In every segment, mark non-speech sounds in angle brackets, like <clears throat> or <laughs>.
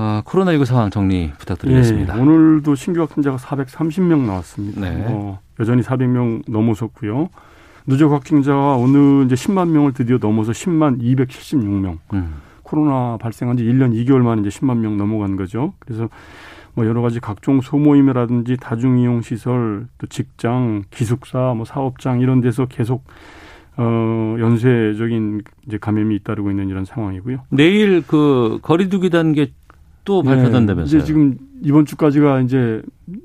아, 코로나19 상황 정리 부탁드리겠습니다. 예, 오늘도 신규 확진자가 430명 나왔습니다. 네. 어, 여전히 400명 넘어섰고요. 누적 확진자가 오늘 이제 10만 명을 드디어 넘어서 10만 276명. 음. 코로나 발생한 지 1년 2개월 만에 이제 10만 명 넘어간 거죠. 그래서 뭐 여러 가지 각종 소모임이라든지 다중이용 시설, 또 직장, 기숙사, 뭐 사업장 이런 데서 계속 어 연쇄적인 이제 감염이 잇따르고 있는 이런 상황이고요. 내일 그 거리두기 단계 또 발표된다면서요? 네, 이제 지금 이번 주까지가 이제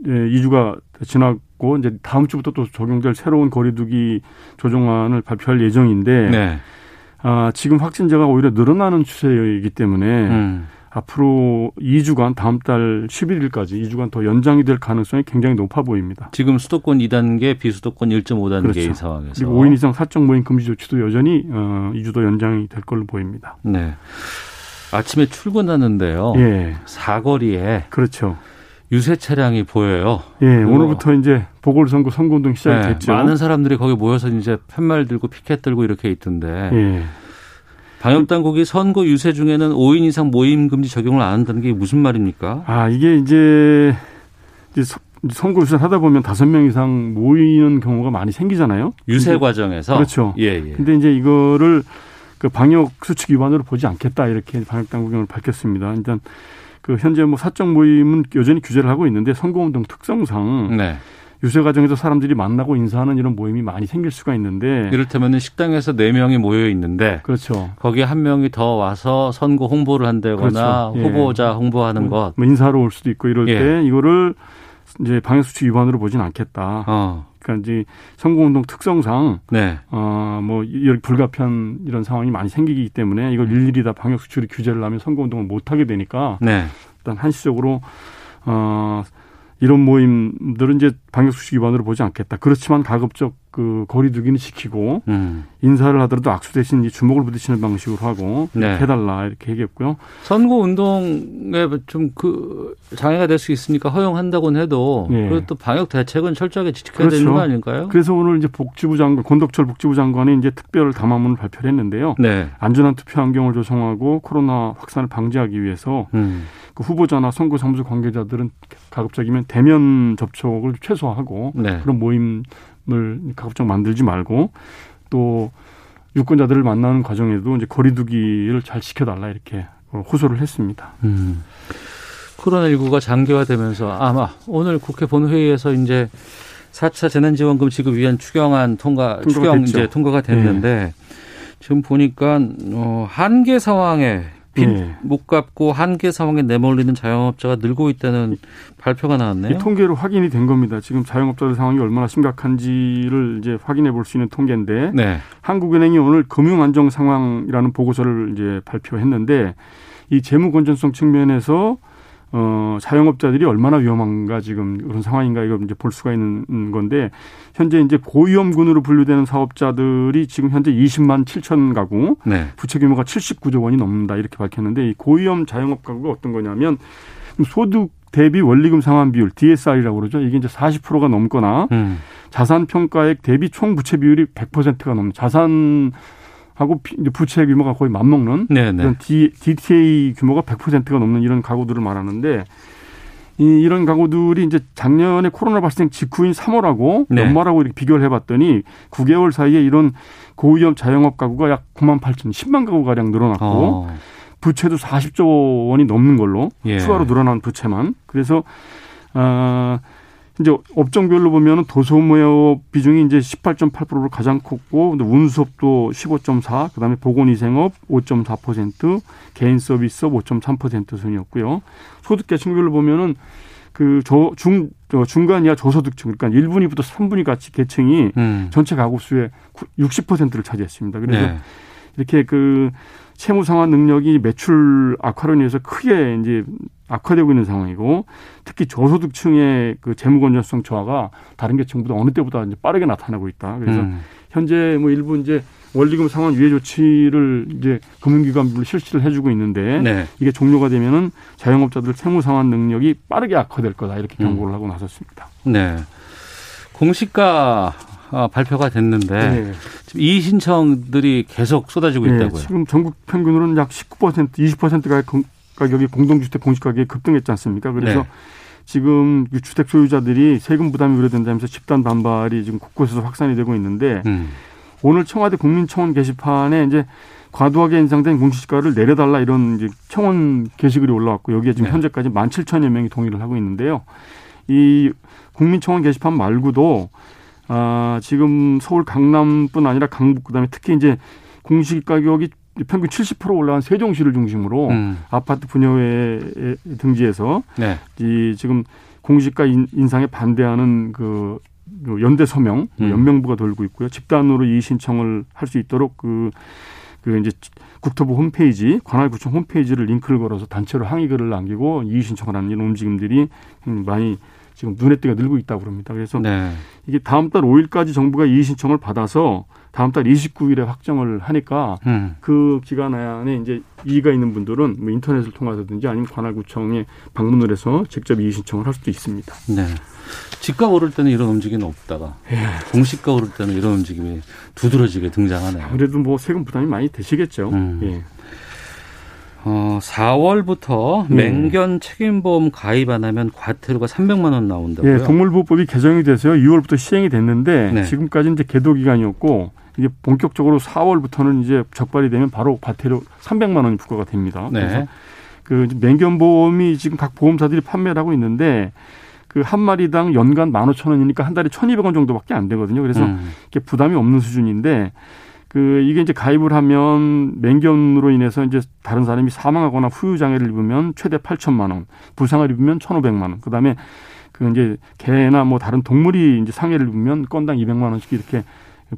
예, 2주가 지났고 이제 다음 주부터 또 적용될 새로운 거리두기 조정안을 발표할 예정인데 네. 아, 지금 확진자가 오히려 늘어나는 추세이기 때문에 음. 앞으로 2주간 다음 달 11일까지 2주간 더 연장이 될 가능성이 굉장히 높아 보입니다. 지금 수도권 2단계, 비수도권 1.5단계의 그렇죠. 상황에서. 그리고 5인 이상 사적 모임 금지 조치도 여전히 어, 2주 더 연장이 될 걸로 보입니다. 네. 아침에 출근하는데요. 예. 사거리에 그렇죠. 유세 차량이 보여요. 예, 오늘부터 이제 보궐선거 선거운동 시작이 네, 됐죠. 많은 사람들이 거기 모여서 이제 팻말 들고 피켓 들고 이렇게 있던데 예. 방역 당국이 선거 유세 중에는 5인 이상 모임 금지 적용을 안 한다는 게 무슨 말입니까? 아, 이게 이제, 이제 서- 선거 유세를 하다 보면 다섯 명 이상 모이는 경우가 많이 생기잖아요. 유세 근데- 과정에서 그렇죠. 예, 예. 근데 이제 이거를 그 방역 수칙 위반으로 보지 않겠다 이렇게 방역 오늘 밝혔습니다. 일단 그 현재 뭐 사적 모임은 여전히 규제를 하고 있는데 선거운동 특성상 네. 유세 과정에서 사람들이 만나고 인사하는 이런 모임이 많이 생길 수가 있는데 이를테면 식당에서 4명이 모여 있는데 그렇죠. 거기에 한 명이 더 와서 선거 홍보를 한다거나 그렇죠. 예. 후보자 홍보하는 것. 뭐 인사로 올 수도 있고 이럴 예. 때 이거를 이제 방역 수칙 위반으로 보진 않겠다. 어. 그러니까 이제 선거운동 특성상 네. 어뭐 불가피한 이런 상황이 많이 생기기 때문에 이걸 일일이 다 방역 수칙으로 규제를 하면 선거운동을 못 하게 되니까 네. 일단 한시적으로 어 이런 모임들은 이제 방역 수칙 위반으로 보지 않겠다. 그렇지만 가급적 그 거리두기는 지키고 음. 인사를 하더라도 악수 대신 이 주먹을 부딪히는 방식으로 하고 네. 해달라 이렇게 얘기했고요. 선거 운동에 좀 그 장애가 될 수 있으니까 허용한다고는 해도 예. 그래도 또 방역 대책은 철저하게 지켜야 그렇죠. 되는 거 아닐까요? 그래서 오늘 이제 복지부 장관 권덕철 복지부 장관이 이제 특별 담화문을 발표를 했는데요. 네. 안전한 투표 환경을 조성하고 코로나 확산을 방지하기 위해서 음. 그 후보자나 선거 사무소 관계자들은 가급적이면 대면 접촉을 최소화하고 네. 그런 모임을 가급적 만들지 말고 또 유권자들을 만나는 과정에도 이제 거리두기를 잘 지켜달라 이렇게 호소를 했습니다. 음. 코로나19가 장기화되면서 아마 오늘 국회 본회의에서 이제 4차 재난지원금 지급 위한 추경안 통과, 추경 됐죠. 네. 이제 통과가 됐는데 지금 보니까 어, 한계 상황에 빚 네. 못 갚고 한계 상황에 내몰리는 자영업자가 늘고 있다는 발표가 나왔네요. 이 통계로 확인이 된 겁니다. 지금 자영업자들 상황이 얼마나 심각한지를 이제 확인해 볼 수 있는 통계인데 네. 한국은행이 오늘 금융 안정 상황이라는 보고서를 이제 발표했는데 이 재무 건전성 측면에서 어 자영업자들이 얼마나 위험한가 지금 그런 상황인가 이걸 이제 볼 수가 있는 건데 현재 이제 고위험군으로 분류되는 사업자들이 지금 현재 20만 7천 가구 네. 부채 규모가 79조 원이 넘는다 이렇게 밝혔는데 이 고위험 자영업 가구가 어떤 거냐면 소득 대비 원리금 상환 비율 DSR이라고 그러죠. 이게 이제 40%가 넘거나 음. 자산 평가액 대비 총 부채 비율이 100%가 넘는 자산 하고 부채 규모가 거의 맞먹는 네, 네. 이런 D, DTA 규모가 100%가 넘는 이런 가구들을 말하는데 이, 이런 가구들이 이제 작년에 코로나 발생 직후인 3월하고 네. 연말하고 이렇게 비교를 해봤더니 9개월 사이에 이런 고위험 자영업 가구가 약 9만 8천, 10만 가구 가량 늘어났고 어. 부채도 40조 원이 넘는 걸로 예. 추가로 늘어난 부채만. 그래서 아 이제 업종별로 보면은 도소무역 비중이 이제 18.8%로 가장 컸고 근데 운수업도 15.4, 그다음에 보건위생업 5.4%, 개인 서비스업 5.3% 순이었고요. 소득 계층별로 보면은 그 저 중 중간 이하 저소득층 그러니까 1분위부터 3분위 같이 계층이 음. 전체 가구 수의 60%를 차지했습니다. 그래서 네. 이렇게 그 채무 상환 능력이 매출 악화로 인해서 크게 이제 악화되고 있는 상황이고 특히 저소득층의 그 재무 건전성 저하가 다른 계층보다 어느 때보다 이제 빠르게 나타나고 있다. 그래서 음. 현재 뭐 일부 이제 원리금 상환 유예 조치를 이제 금융기관별로 실시를 해주고 있는데 네. 이게 종료가 되면은 자영업자들 채무 상환 능력이 빠르게 악화될 거다 이렇게 음. 경고를 하고 나섰습니다. 네. 공시가 아, 발표가 됐는데 네. 지금 이의 신청들이 계속 쏟아지고 네, 있다고요. 지금 전국 평균으로는 약 19% 20%가 가격이 공동주택 공시가격이 급등했지 않습니까? 그래서 네. 지금 이 주택 소유자들이 세금 부담이 우려된다면서 집단 반발이 지금 곳곳에서 확산이 되고 있는데 음. 오늘 청와대 국민청원 게시판에 이제 과도하게 인상된 공시지가를 내려달라 이런 이제 청원 게시글이 올라왔고 여기에 지금 네. 현재까지 만 칠천여 명이 동의를 하고 있는데요. 이 국민청원 게시판 말고도 아 지금 서울 강남뿐 아니라 강북 그다음에 특히 이제 공시 가격이 평균 70% 올라간 세종시를 중심으로 음. 아파트 분여회 등지에서 네. 이 지금 공시가 인- 인상에 반대하는 그, 그 연대 서명, 음. 연명부가 돌고 있고요. 집단으로 이의 신청을 할 수 있도록 그, 그 이제 국토부 홈페이지, 관할구청 홈페이지를 링크를 걸어서 단체로 항의글을 남기고 이의 신청을 하는 이런 움직임들이 많이 지금 눈에 띄게 늘고 있다고 그럽니다. 그래서 네. 이게 다음 달 5일까지 정부가 이의 신청을 받아서 다음 달 29일에 확정을 하니까 음. 그 기간 안에 이제 이의가 있는 분들은 뭐 인터넷을 통해서든지 아니면 관할구청에 방문을 해서 직접 이의 신청을 할 수도 있습니다. 네. 집값 오를 때는 이런 움직임이 없다가 예. 공시가 오를 때는 이런 움직임이 두드러지게 등장하네요. 아무래도 뭐 세금 부담이 많이 되시겠죠. 음. 예. 어, 4월부터 네. 맹견 책임보험 가입 안 하면 과태료가 300만 원 나온다고요. 예, 동물보호법이 개정이 돼서요. 2월부터 시행이 됐는데 네. 지금까지 이제 계도 기간이었고 이게 본격적으로 4월부터는 이제 적발이 되면 바로 과태료 300만 원이 부과가 됩니다. 그래서 네. 그 맹견 보험이 지금 각 보험사들이 판매를 하고 있는데 그 한 마리당 연간 15,000원이니까 한 달에 1,200원 정도밖에 안 되거든요. 그래서 음. 이게 부담이 없는 수준인데 그 이게 이제 가입을 하면 맹견으로 인해서 이제 다른 사람이 사망하거나 후유 장애를 입으면 최대 8천만 원, 부상을 입으면 1,500만 원. 그다음에 그 이제 개나 뭐 다른 동물이 이제 상해를 입으면 건당 200만 원씩 이렇게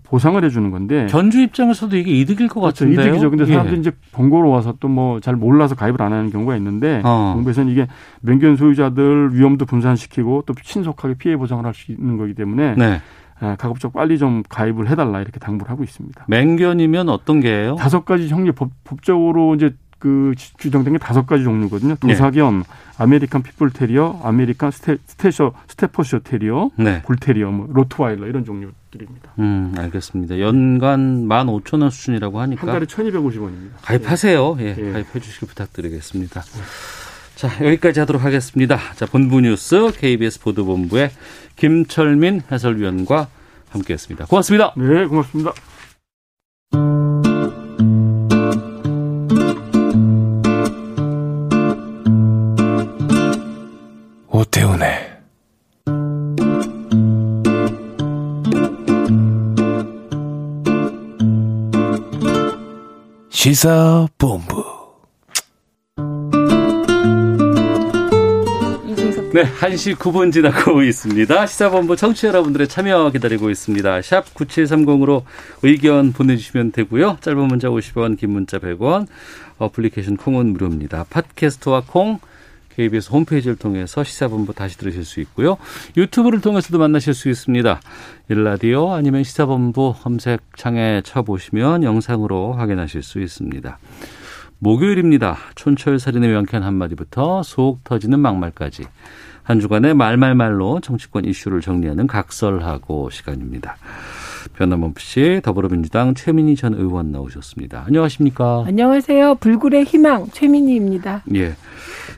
보상을 해주는 건데 견주 입장에서도 이게 이득일 것 그렇죠. 같은데요. 이득이죠. 근데 사람들이 예. 이제 번거로 와서 또 뭐 잘 몰라서 가입을 안 하는 경우가 있는데 어. 정부에서는 이게 맹견 소유자들 위험도 분산시키고 또 신속하게 피해 보상을 할 수 있는 거기 때문에 네. 아, 가급적 빨리 좀 가입을 해달라 이렇게 당부를 하고 있습니다. 맹견이면 어떤 게예요? 다섯 가지 형리 법, 법적으로 이제 그 규정된 게 다섯 가지 종류거든요. 네. 도사견, American Pit Bull 테리어, American Sta-, Sta-, Staffordshire 테리어, 네. 불테리어, 뭐 로트와일러 이런 종류들입니다. 음, 알겠습니다. 연간 15,000원 수준이라고 하니까 한 달에 1,250원입니다. 가입하세요. 예, 예. 가입해 주시길 부탁드리겠습니다. 자, 여기까지 하도록 하겠습니다. 자, 본부 뉴스 KBS 보도본부의 김철민 해설위원과 함께했습니다. 고맙습니다. 네, 고맙습니다. 시사본부 네, 1시 9분 지나고 <laughs> 있습니다. 시사본부 청취자 여러분들의 참여 기다리고 있습니다. 샵 9730으로 의견 보내주시면 되고요. 짧은 문자 50원, 긴 문자 100원, 어플리케이션 콩은 무료입니다. 팟캐스트와 콩, KBS 홈페이지를 통해서 시사본부 다시 들으실 수 있고요. 유튜브를 통해서도 만나실 수 있습니다. 일라디오 아니면 시사본부 검색창에 쳐보시면 영상으로 확인하실 수 있습니다. 목요일입니다. 촌철살인의 명쾌한 한마디부터 속 터지는 막말까지 한 주간의 말말말로 정치권 이슈를 정리하는 각설하고 시간입니다. 변함없이 더불어민주당 최민희 전 의원 나오셨습니다. 안녕하십니까? 안녕하세요. 불굴의 희망 최민희입니다. 예.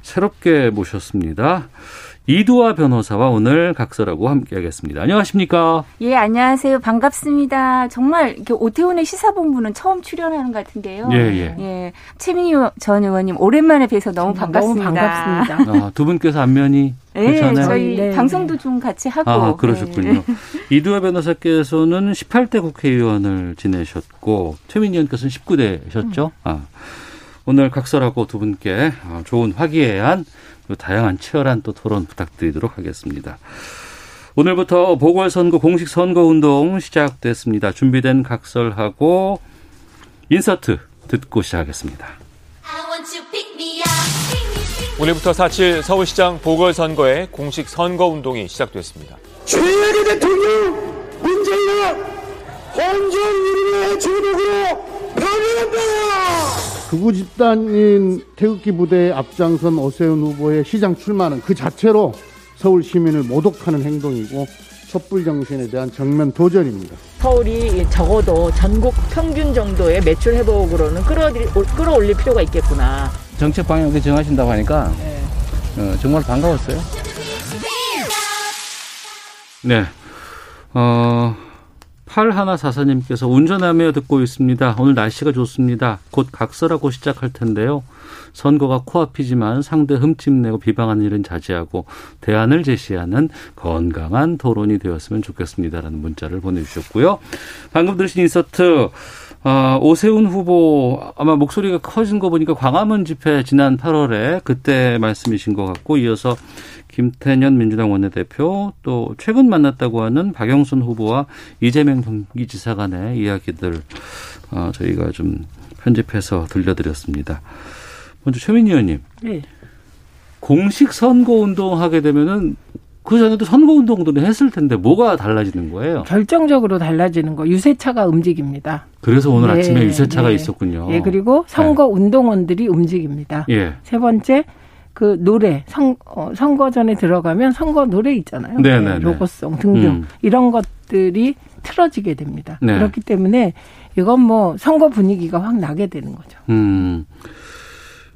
새롭게 모셨습니다. 이두아 변호사와 오늘 각설하고 함께하겠습니다. 안녕하십니까? 예, 안녕하세요. 반갑습니다. 정말 이렇게 오태훈의 시사본부는 처음 출연하는 것 같은데요. 예, 예. 예, 최민희 전 의원님 오랜만에 뵈서 너무 반갑습니다. 너무 반갑습니다. 아, 두 분께서 안면이 예, 괜찮아요? 저희 네, 방송도 좀 같이 하고. 아, 그러셨군요. 네. 이두아 변호사께서는 18대 국회의원을 지내셨고 최민희 의원께서는 19대셨죠? 아. 오늘 각설하고 두 분께 아, 좋은 화기애애한 다양한 치열한 또 토론 부탁드리도록 하겠습니다. 오늘부터 보궐선거 공식 선거운동 시작됐습니다. 준비된 각설하고 인서트 듣고 시작하겠습니다. 오늘부터 4.7 서울시장 보궐선거의 공식 선거운동이 시작됐습니다. 최악의 대통령 문재인은 혼종유린의 주독으로 변해간다! 극우 집단인 태극기 부대의 앞장선 오세훈 후보의 시장 출마는 그 자체로 서울 시민을 모독하는 행동이고 촛불 정신에 대한 정면 도전입니다. 서울이 적어도 전국 평균 정도의 매출 회복으로는 끌어올릴 필요가 있겠구나. 정책 방향 을 정하신다고 하니까 네. 어, 정말 반가웠어요. 네. 어, 8144님께서 운전하며 듣고 있습니다. 오늘 날씨가 좋습니다. 곧 각설하고 시작할 텐데요. 선거가 코앞이지만 상대 흠집내고 비방하는 일은 자제하고 대안을 제시하는 건강한 토론이 되었으면 좋겠습니다라는 문자를 보내주셨고요. 방금 들으신 인서트 어, 오세훈 후보 아마 목소리가 커진 거 보니까 광화문 집회 지난 8월에 그때 말씀이신 것 같고 이어서 김태년 민주당 원내대표 또 최근 만났다고 하는 박영선 후보와 이재명 경기지사 간의 이야기들 어, 저희가 좀 편집해서 들려드렸습니다. 먼저 최민희 의원님. 네. 공식 선거 운동 하게 되면은 그 전에도 선거 운동들을 했을 텐데 뭐가 달라지는 거예요? 결정적으로 달라지는 거 유세차가 움직입니다. 그래서 오늘 네, 아침에 유세차가 네. 있었군요. 예, 그리고 선거 운동원들이 움직입니다. 예. 세 번째 그 노래 선, 어, 선거 전에 들어가면 선거 노래 있잖아요. 네, 네, 네. 로고송 등등 음. 이런 것들이 틀어지게 됩니다. 네. 그렇기 때문에 이건 뭐 선거 분위기가 확 나게 되는 거죠. 음.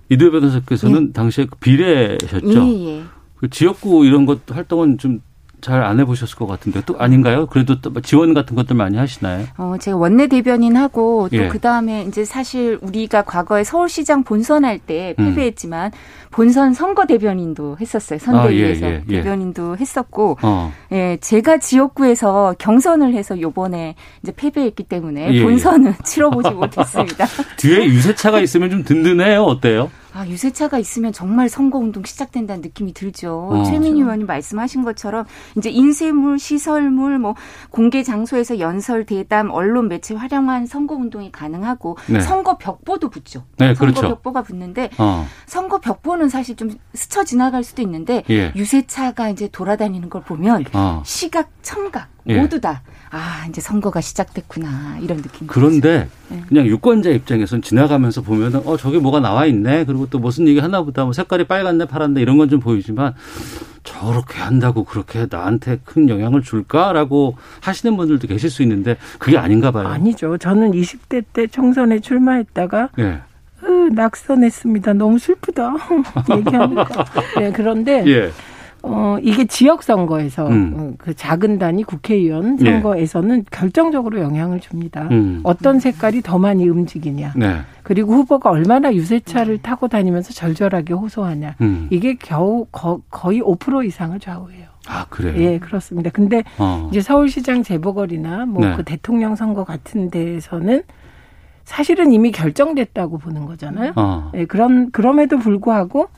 이두혜 변호사께서는 당시에 그 비례셨죠? 예, 예. 그 지역구 이런 것 활동은 좀 잘 안 해보셨을 것 같은데 또 아닌가요? 그래도 또 지원 같은 것들 많이 하시나요? 어, 제가 원내 대변인 하고 또 예. 그다음에 이제 사실 우리가 과거에 서울시장 본선할 때 음. 패배했지만 본선 선거 대변인도 했었어요. 아, 선대위에서 예, 예, 예. 대변인도 했었고 어. 예, 제가 지역구에서 경선을 해서 요번에 이제 패배했기 때문에 예, 예. 본선은 <laughs> 치러보지 못했습니다. <laughs> 뒤에 유세차가 있으면 좀 든든해요. 어때요? 아, 유세차가 있으면 정말 선거운동 시작된다는 느낌이 들죠. 어. 최민희 의원님 말씀하신 것처럼 이제 인쇄물, 시설물, 뭐 공개 장소에서 연설, 대담, 언론 매체 활용한 선거운동이 가능하고 네. 선거 벽보도 붙죠. 네, 선거 그렇죠. 벽보가 붙는데 어. 선거 벽보는 사실 좀 스쳐 지나갈 수도 있는데 예. 유세차가 이제 돌아다니는 걸 보면 어. 시각, 청각 예. 모두 다 아, 이제 선거가 시작됐구나. 이런 느낌. 그런데 네. 그냥 유권자 입장에서는 지나가면서 보면은 어 저게 뭐가 나와 있네. 그리고 또 무슨 얘기 하나 보다 뭐 색깔이 빨갛네, 파랗네 이런 건 좀 보이지만 저렇게 한다고 그렇게 나한테 큰 영향을 줄까라고 하시는 분들도 계실 수 있는데 그게 아닌가 봐요. 아니죠. 저는 20대 때 총선에 출마했다가 예. 으, 낙선했습니다. 너무 슬프다. <laughs> 얘기하니까. 네, 그런데 예. 어, 이게 지역 선거에서 음. 어, 그 작은 단위 국회의원 예. 선거에서는 결정적으로 영향을 줍니다. 음. 어떤 색깔이 더 많이 움직이냐. 네. 그리고 후보가 얼마나 유세차를 타고 다니면서 절절하게 호소하냐. 음. 이게 겨우 거, 거의 5% 이상을 좌우해요. 아, 그래요. 예, 그렇습니다. 근데 어. 이제 서울시장 재보궐이나 뭐 네. 그 대통령 선거 같은 데에서는 사실은 이미 결정됐다고 보는 거잖아요. 어. 예, 그런 그럼에도 불구하고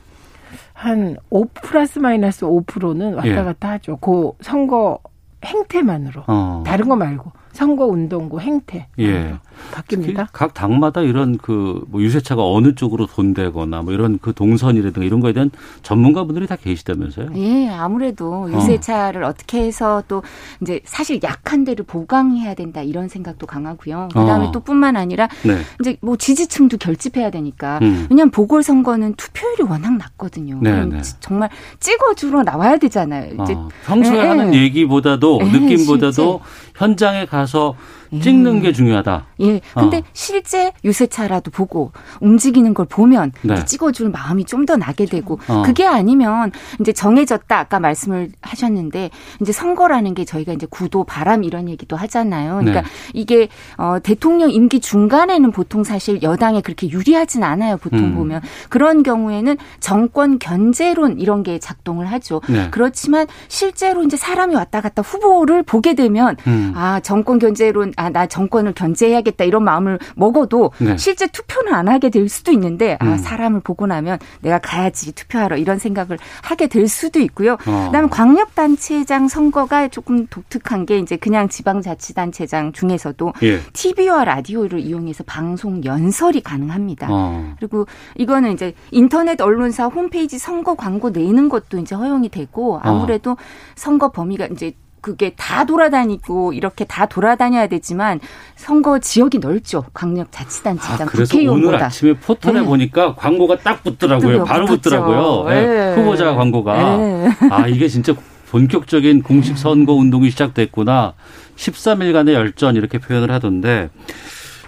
한 5 플러스 마이너스 5%는 왔다 예. 갔다 하죠. 그 선거 행태만으로 어. 다른 거 말고 선거 운동고 행태 예. 바뀝니다. 각 당마다 이런 그 뭐 유세차가 어느 쪽으로 돈되거나 뭐 이런 그 동선이라든가 이런 거에 대한 전문가분들이 다 계시다면서요? 예, 아무래도 유세차를 어. 떻게 해서 또 이제 사실 약한 데를 보강해야 된다 이런 생각도 강하고요. 그다음에 어. 또 뿐만 아니라 네. 이제 뭐 지지층도 결집해야 되니까 음. 왜냐하면 보궐선거는 투표율이 워낙 낮거든요. 네, 네. 지- 정말 찍어주러 나와야 되잖아요. 이제 어, 평소에 예, 하는 예. 얘기보다도 예, 느낌보다도 현장에 가서 찍는 게 중요하다. 예. 근데 어. 실제 유세차라도 보고 움직이는 걸 보면 네. 찍어줄 마음이 좀 더 나게 되고 어. 그게 아니면 이제 정해졌다 아까 말씀을 하셨는데 이제 선거라는 게 저희가 이제 구도 바람 이런 얘기도 하잖아요. 그러니까 네. 이게 어 대통령 임기 중간에는 보통 사실 여당에 그렇게 유리하진 않아요. 보통 음. 보면 그런 경우에는 정권 견제론 이런 게 작동을 하죠. 네. 그렇지만 실제로 이제 사람이 왔다 갔다 후보를 보게 되면 음. 아 정권 견제론 아나 정권을 견제해야겠다 이런 마음을 먹어도 네. 실제 투표는 안 하게 될 수도 있는데 음. 아 사람을 보고 나면 내가 가야지 투표하러 이런 생각을 하게 될 수도 있고요. 어. 그다음에 광역단체장 선거가 조금 독특한 게 이제 그냥 지방자치단체장 중에서도 예. TV와 라디오를 이용해서 방송 연설이 가능합니다. 어. 그리고 이거는 이제 인터넷 언론사 홈페이지 선거 광고 내는 것도 이제 허용이 되고 아무래도 선거 범위가 이제 그게 다 돌아다니고 이렇게 다 돌아다녀야 되지만 선거 지역이 넓죠. 광역 자치단체장 아, 그래서 오늘 국회의원보다. 아침에 포털에 네. 보니까 광고가 딱 붙더라고요. 붙더라고요. 바로 붙었죠. 붙더라고요. 예, 네. 후보자 광고가. 네. 아, 이게 진짜 본격적인 공식 선거 운동이 시작됐구나. 13일간의 열전 이렇게 표현을 하던데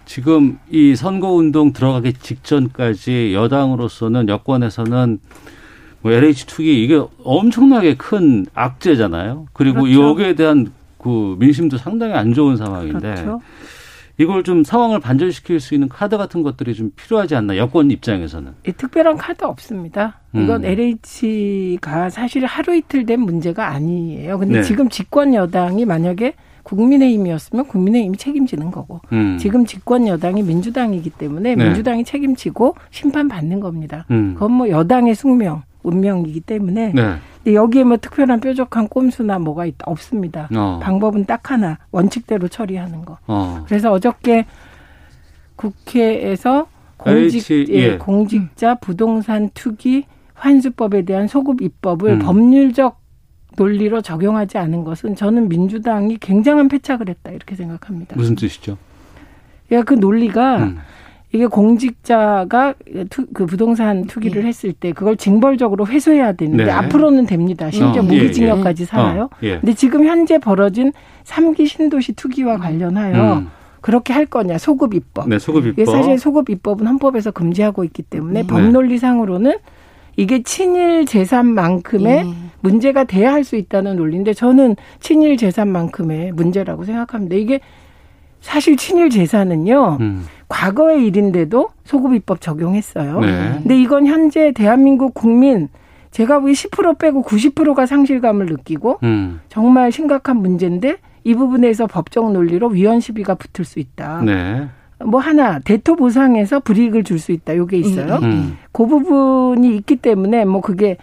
지금 이 선거 운동 들어가기 직전까지 여당으로서는 여권에서는 뭐 LH 투기 이게 엄청나게 큰 악재잖아요. 그리고 그렇죠. 여기에 대한 그 민심도 상당히 안 좋은 상황인데 그렇죠. 이걸 좀 상황을 반전시킬 수 있는 카드 같은 것들이 좀 필요하지 않나 여권 입장에서는. 이 특별한 카드 없습니다. 이건 음. LH가 사실 하루 이틀 된 문제가 아니에요. 근데 네. 지금 집권 여당이 만약에 국민의힘이었으면 국민의힘이 책임지는 거고 음. 지금 집권 여당이 민주당이기 때문에 네. 민주당이 책임지고 심판받는 겁니다. 음. 그건 뭐 여당의 숙명, 운명이기 때문에 네. 근데 여기에 뭐 특별한 뾰족한 꼼수나 뭐가 있다 없습니다. 어. 방법은 딱 하나 원칙대로 처리하는 거. 어. 그래서 어저께 국회에서 공직 LH, 예, 예. 공직자 부동산 투기 환수법에 대한 소급 입법을 음. 법률적 논리로 적용하지 않은 것은 저는 민주당이 굉장한 패착을 했다 이렇게 생각합니다. 무슨 뜻이죠? 예, 그 논리가 음. 이게 공직자가 투, 그 부동산 투기를 했을 때 그걸 징벌적으로 회수해야 되는데 네. 앞으로는 됩니다. 심지어 어, 예, 무기징역까지 예. 살아요. 어, 예. 근데 지금 현재 벌어진 삼기 신도시 투기와 관련하여 음. 그렇게 할 거냐 소급 입법. 네, 소급 이게 입법. 사실 소급 입법은 헌법에서 금지하고 있기 때문에 네. 법논리상으로는 이게 친일 재산만큼의 예. 문제가 돼야 할 수 있다는 논리인데 저는 친일 재산만큼의 문제라고 생각합니다. 이게 사실 친일 재산은요. 음. 과거의 일인데도 소급 입법 적용했어요. 네. 근데 이건 현재 대한민국 국민 제가 보기 10% 빼고 90%가 상실감을 느끼고 음. 정말 심각한 문제인데 이 부분에서 법적 논리로 위헌 시비가 붙을 수 있다. 네. 뭐 하나 대토 보상에서 불이익을 줄 수 있다. 요게 있어요. 음. 그 부분이 있기 때문에 뭐 그게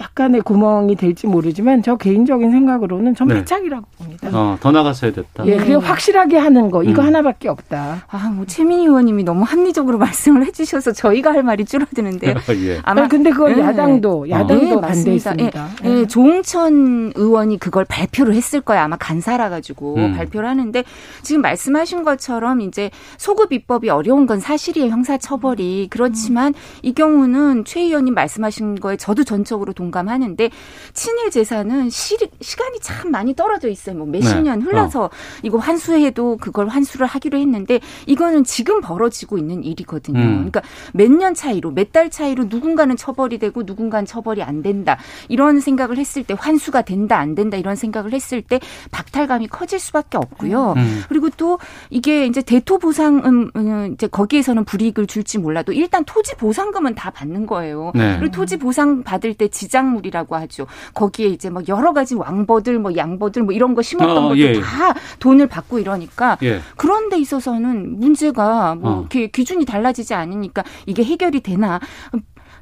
약간의 구멍이 될지 모르지만 저 개인적인 생각으로는 전 네. 패착이라고 봅니다. 어, 더 나갔어야 됐다. 예, 그리고 확실하게 하는 거 이거 음. 하나밖에 없다. 아, 뭐 최민희 의원님이 너무 합리적으로 <laughs> 말씀을 해주셔서 저희가 할 말이 줄어드는데요. 예. 아니, 근데 그걸 예. 야당도 야당도 네, 반대했습니다. 예, 예, 조홍천 의원이 그걸 발표를 했을 거예요. 아마 간사라 가지고 음. 발표를 하는데 지금 말씀하신 것처럼 이제 소급 입법이 어려운 건 사실이에요. 형사 처벌이 그렇지만 이 경우는 최 의원님 말씀하신 거에 저도 전적으로 동 감하는데 친일 재산은 시, 시간이 참 많이 떨어져 있어요. 뭐 몇십 네. 년 흘러서 이거 환수해도 그걸 환수를 하기로 했는데 이거는 지금 벌어지고 있는 일이거든요. 음. 그러니까 몇 년 차이로 몇 달 차이로 누군가는 처벌이 되고 누군가는 처벌이 안 된다. 이런 생각을 했을 때 환수가 된다 안 된다 이런 생각을 했을 때 박탈감이 커질 수밖에 없고요. 음. 그리고 또 이게 이제 대토 보상은 음, 이제 거기에서는 불이익을 줄지 몰라도 일단 토지 보상금은 다 받는 거예요. 네. 그리고 토지 보상 받을 때 지 작물이라고 하죠. 거기에 이제 막 여러 가지 왕버들 뭐 양버들 뭐 이런 거 심었던 어, 것도 예, 예. 다 돈을 받고 이러니까 예. 그런 데 있어서는 문제가 뭐 어. 이렇게 기준이 달라지지 않으니까 이게 해결이 되나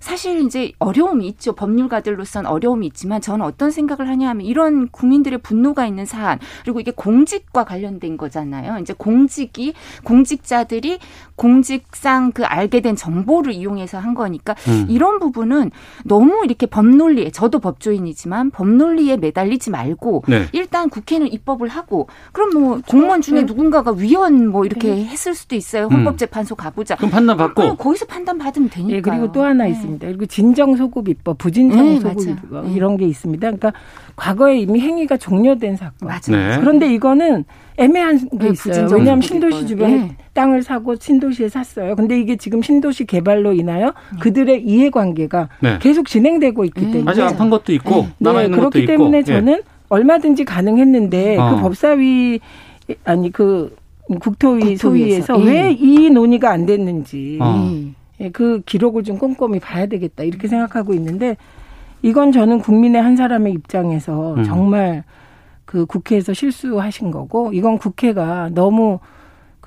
사실 이제 어려움이 있죠. 법률가들로서는 어려움이 있지만 저는 어떤 생각을 하냐 하면 이런 국민들의 분노가 있는 사안 그리고 이게 공직과 관련된 거잖아요. 이제 공직이 공직자들이 공직상 그 알게 된 정보를 이용해서 한 거니까 음. 이런 부분은 너무 이렇게 법논리에 저도 법조인이지만 법논리에 매달리지 말고 네. 일단 국회는 입법을 하고 그럼 뭐 공무원 중에 누군가가 위원 뭐 이렇게 했을 수도 있어요. 헌법재판소 가보자. 그럼 판단 받고. 그럼 거기서 판단 받으면 되니까. 예, 그리고 또 하나 있습니다. 있습니다. 그리고 진정 소급 입법, 부진정 네, 소급. 입법 네. 이런 게 있습니다. 그러니까 과거에 이미 행위가 종료된 사건. 맞아요. 네. 그런데 이거는 애매한 게 네, 있어요. 왜냐하면 신도시. 주변에 네. 땅을 사고 신도시에 샀어요. 근데 이게 지금 신도시 개발로 인하여 그들의 이해관계가 네. 계속 진행되고 있기 네. 때문에 아직 안 판 것도 있고 네, 남아 있는 것도 그렇기. 때문에 예. 저는 얼마든지 가능했는데 어. 그 법사위 아니 그 국토위 국토위에서, 소위에서 예. 왜이 논의가 안 됐는지 어. 예, 그 기록을 좀 꼼꼼히 봐야 되겠다 이렇게 생각하고 있는데 이건 저는 국민의 한 사람의 입장에서 음. 정말 그 국회에서 실수하신 거고 이건 국회가 너무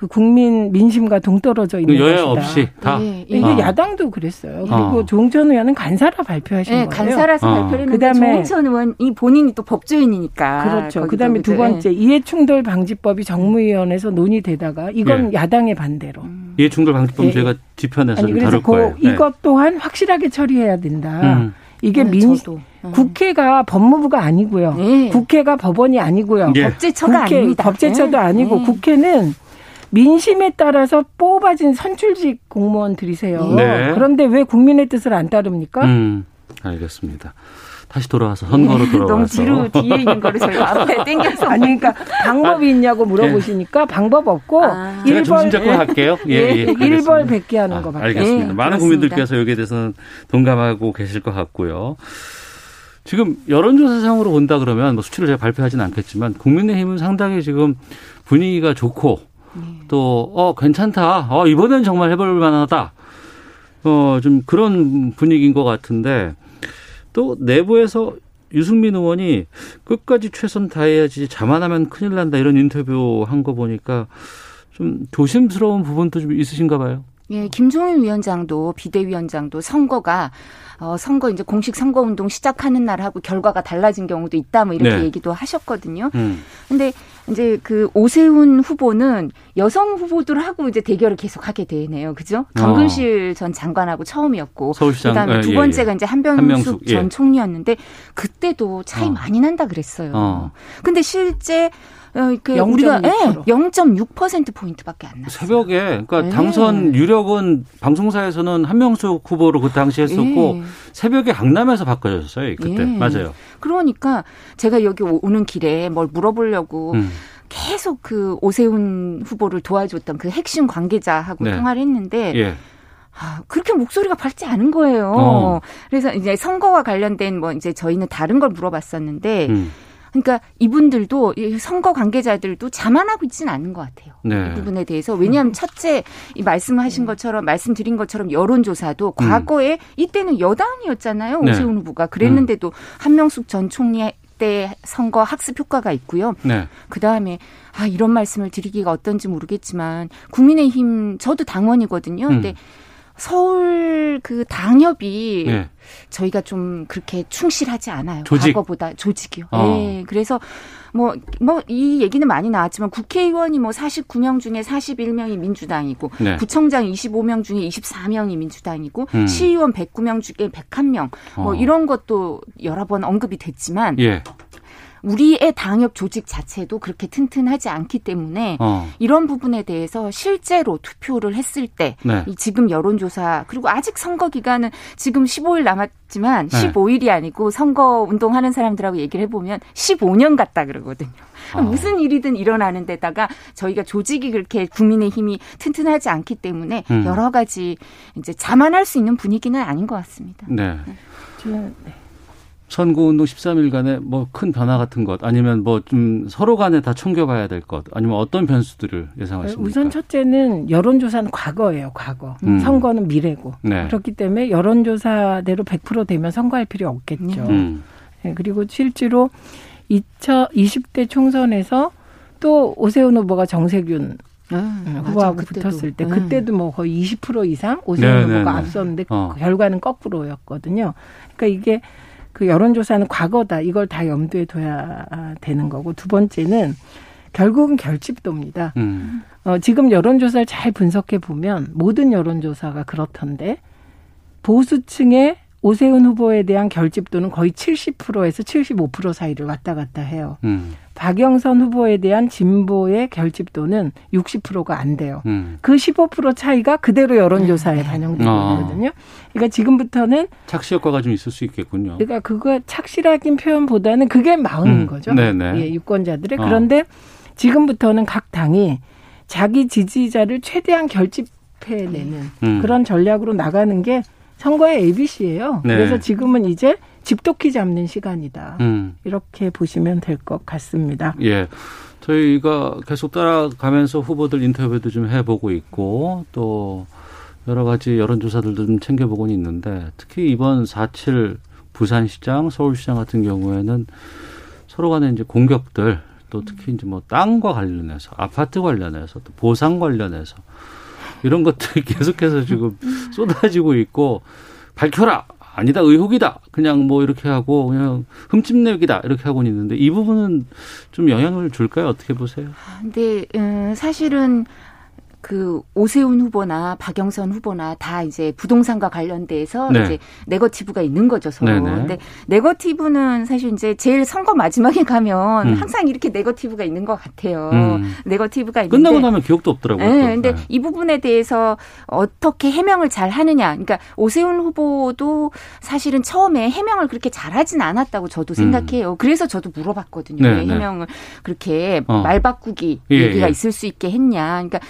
그 국민 민심과 동떨어져 있는 그 여야 것이다. 없이 다. 예, 이게 어. 야당도 그랬어요. 그리고 어. 조홍천 의원은 간사라 발표하신 네, 거예요. 간사라서 어. 발표를 했는데 그다음에- 조홍천 의원이 본인이 또 법조인이니까. 그렇죠. 그다음에 두 그죠? 번째 이해충돌 방지법이 정무위원회에서 논의되다가 이건 예. 야당의 반대로. 이해충돌 방지법 예. 저희가 뒤편에서 아니 좀 그래서 다룰 그 거예요. 네. 이것 또한 확실하게 처리해야 된다. 음. 이게 네, 민 저도. 음. 국회가 법무부가 아니고요. 네. 국회가 법원이 아니고요. 예. 법제처가 국회, 아닙니다. 법제처도 네. 아니고 네. 국회는 민심에 따라서 뽑아진 선출직 공무원들이세요. 네. 그런데 왜 국민의 뜻을 안 따릅니까? 음, 알겠습니다. 다시 돌아와서 선거로 <laughs> 너무 돌아와서. 뒤로 뒤에 있는 거를 저희가 앞에 <laughs> 당겨서 아니 그러니까 방법이 있냐고 물어보시니까 방법 없고 아. 제가 일벌 잡고 할게요. 예, 예. 알겠습니다. 일벌 백기 하는 아, 거밖에. 알겠습니다. 예, 많은 그렇습니다. 국민들께서 여기에 대해서는 동감하고 계실 것 같고요. 지금 여론조사상으로 본다 그러면 뭐 수치를 제가 발표하지는 않겠지만 국민의힘은 상당히 지금 분위기가 좋고 네. 또어 괜찮다. 어 이번엔 정말 해볼 만하다. 어 좀 그런 분위기인 것 같은데 또 내부에서 유승민 의원이 끝까지 최선 다해야지 자만하면 큰일 난다 이런 인터뷰 한 거 보니까 좀 조심스러운 부분도 좀 있으신가 봐요. 예, 김종인 위원장도 비대위원장도 선거가 어 선거 이제 공식 선거 운동 시작하는 날하고 결과가 달라진 경우도 있다 뭐 이렇게 네. 얘기도 하셨거든요. 음. 근데 이제 그 오세훈 후보는 여성 후보들하고 이제 대결을 계속 하게 되네요. 그죠? 강근실 전 장관하고 처음이었고 어. 서울시장, 그다음에 예, 두 예, 번째가 예. 이제 한병숙, 한명숙, 예. 전 총리였는데 그때도 차이 어. 많이 난다 그랬어요. 어. 근데 실제 어, 그 0.6%. 우리가 예, 0.6% 포인트밖에 안 났어요. 새벽에 그러니까 네. 당선 유력은 방송사에서는 한명숙 후보로 그때 당시 했었고 예. 새벽에 강남에서 바꿔졌어요 그때 예. 맞아요. 그러니까 제가 여기 오- 오는 길에 뭘 물어보려고 음. 계속 그 오세훈 후보를 도와줬던 그 핵심 관계자하고 네. 통화를 했는데 예. 아, 그렇게 목소리가 밝지 않은 거예요. 어. 그래서 이제 선거와 관련된 뭐 이제 저희는 다른 걸 물어봤었는데 음. 그러니까 이분들도 이 선거 관계자들도 자만하고 있지는 않은 것 같아요. 네. 이 부분에 대해서 왜냐하면 첫째 이 말씀하신 것처럼 말씀드린 것처럼 여론조사도 과거에 이때는 여당이었잖아요 음. 네. 오세훈 후보가 그랬는데도 한명숙 전 총리 때 선거 학습 효과가 있고요. 네. 그 다음에 아 이런 말씀을 드리기가 어떤지 모르겠지만 국민의힘 저도 당원이거든요. 근데 음. 서울 그 당협이 예. 저희가 좀 그렇게 충실하지 않아요. 조직? 과거보다 조직이요. 어. 네. 그래서 뭐 뭐 이 얘기는 많이 나왔지만 국회의원이 뭐 49명 중에 41명이 민주당이고 네. 구청장 25명 중에 24명이 민주당이고 음. 시의원 109명 중에 101명 뭐 어. 이런 것도 여러 번 언급이 됐지만 예. 우리의 당협 조직 자체도 그렇게 튼튼하지 않기 때문에 어. 이런 부분에 대해서 실제로 투표를 했을 때 네. 이 지금 여론조사 그리고 아직 선거 기간은 지금 15일 남았지만 네. 15일이 아니고 선거 운동하는 사람들하고 얘기를 해보면 15년 같다 그러거든요. 아. 무슨 일이든 일어나는 데다가 저희가 조직이 그렇게 국민의 힘이 튼튼하지 않기 때문에 음. 여러 가지 이제 자만할 수 있는 분위기는 아닌 것 같습니다. 네. 저는 네. 선거운동 13일간에 뭐 큰 변화 같은 것 아니면 뭐 좀 서로 간에 다 챙겨봐야 될 것 아니면 어떤 변수들을 예상하십니까? 우선 첫째는 여론조사는 과거예요, 과거. 음. 선거는 미래고. 네. 그렇기 때문에 여론조사대로 100% 되면 선거할 필요 없겠죠. 음. 네, 그리고 실제로 2020대 총선에서 또 오세훈 후보가 정세균 음, 후보하고 맞아, 그때도. 붙었을 때 음. 그때도 뭐 거의 20% 이상 오세훈 네, 후보가 네, 네. 앞섰는데 어. 결과는 거꾸로였거든요. 그러니까 이게 그 여론조사는 과거다. 이걸 다 염두에 둬야 되는 거고 두 번째는 결국은 결집도입니다. 음. 어, 지금 여론조사를 잘 분석해 보면 모든 여론조사가 그렇던데 보수층의 오세훈 후보에 대한 결집도는 거의 70%에서 75% 사이를 왔다 갔다 해요. 음. 박영선 후보에 대한 진보의 결집도는 60%가 안 돼요. 음. 그15% 차이가 그대로 여론조사에 네. 반영되고 아. 있거든요. 그러니까 지금부터는 착시 효과가 좀 있을 수 있겠군요. 그러니까 그거 착실하긴 표현보다는 그게 마음인 음. 거죠. 네네. 예, 유권자들의 어. 그런데 지금부터는 각 당이 자기 지지자를 최대한 결집해내는 음. 그런 전략으로 나가는 게 선거의 ABC예요. 네. 그래서 지금은 이제 집도끼 잡는 시간이다. 음. 이렇게 보시면 될 것 같습니다. 예. 저희가 계속 따라가면서 후보들 인터뷰도 좀 해보고 있고 또 여러 가지 여론조사들도 좀 챙겨보고는 있는데 특히 이번 4.7 부산시장, 서울시장 같은 경우에는 서로 간에 이제 공격들 또 특히 이제 뭐 땅과 관련해서 아파트 관련해서 또 보상 관련해서 이런 것들이 <laughs> 계속해서 지금 쏟아지고 있고 밝혀라 아니다 의혹이다. 그냥 뭐 이렇게 하고 그냥 흠집내기다. 이렇게 하고는 있는데 이 부분은 좀 영향을 줄까요? 어떻게 보세요? 근데 음, 사실은 그 오세훈 후보나 박영선 후보나 다 이제 부동산과 관련돼서 네. 이제 네거티브가 있는 거죠 서로. 네네. 근데 네거티브는 사실 이제 제일 선거 마지막에 가면 음. 항상 이렇게 네거티브가 있는 것 같아요. 음. 네거티브가 있는데 끝나고 나면 기억도 없더라고요. 네, 또. 근데 네. 이 부분에 대해서 어떻게 해명을 잘 하느냐. 그러니까 오세훈 후보도 사실은 처음에 해명을 그렇게 잘하진 않았다고 저도 생각해요. 그래서 저도 물어봤거든요. 네, 왜 네. 해명을 그렇게 어. 말 바꾸기 예, 얘기가 예. 있을 수 있게 했냐. 그러니까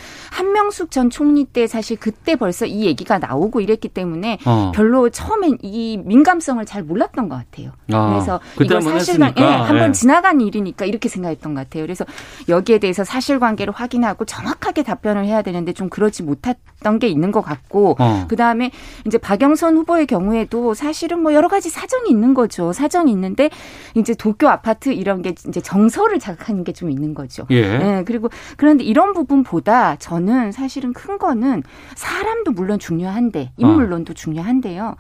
한명숙 전 총리 때 사실 그때 벌써 이 얘기가 나오고 이랬기 때문에 어. 별로 처음엔 이 민감성을 잘 몰랐던 것 같아요. 아, 그래서 이걸 한번 사실관. 예, 한번 예. 지나간 일이니까 이렇게 생각했던 것 같아요. 그래서 여기에 대해서 사실관계를 확인하고 정확하게 답변을 해야 되는데 좀 그러지 못했던 게 있는 것 같고 어. 그 다음에 이제 박영선 후보의 경우에도 사실은 뭐 여러 가지 사정이 있는 거죠. 사정이 있는데 이제 도쿄 아파트 이런 게 이제 정서를 자극하는 게 좀 있는 거죠. 예. 네, 그리고 그런데 이런 부분보다 저는 사실은 큰 거는 사람도 물론 중요한데 인물론도 중요한데요.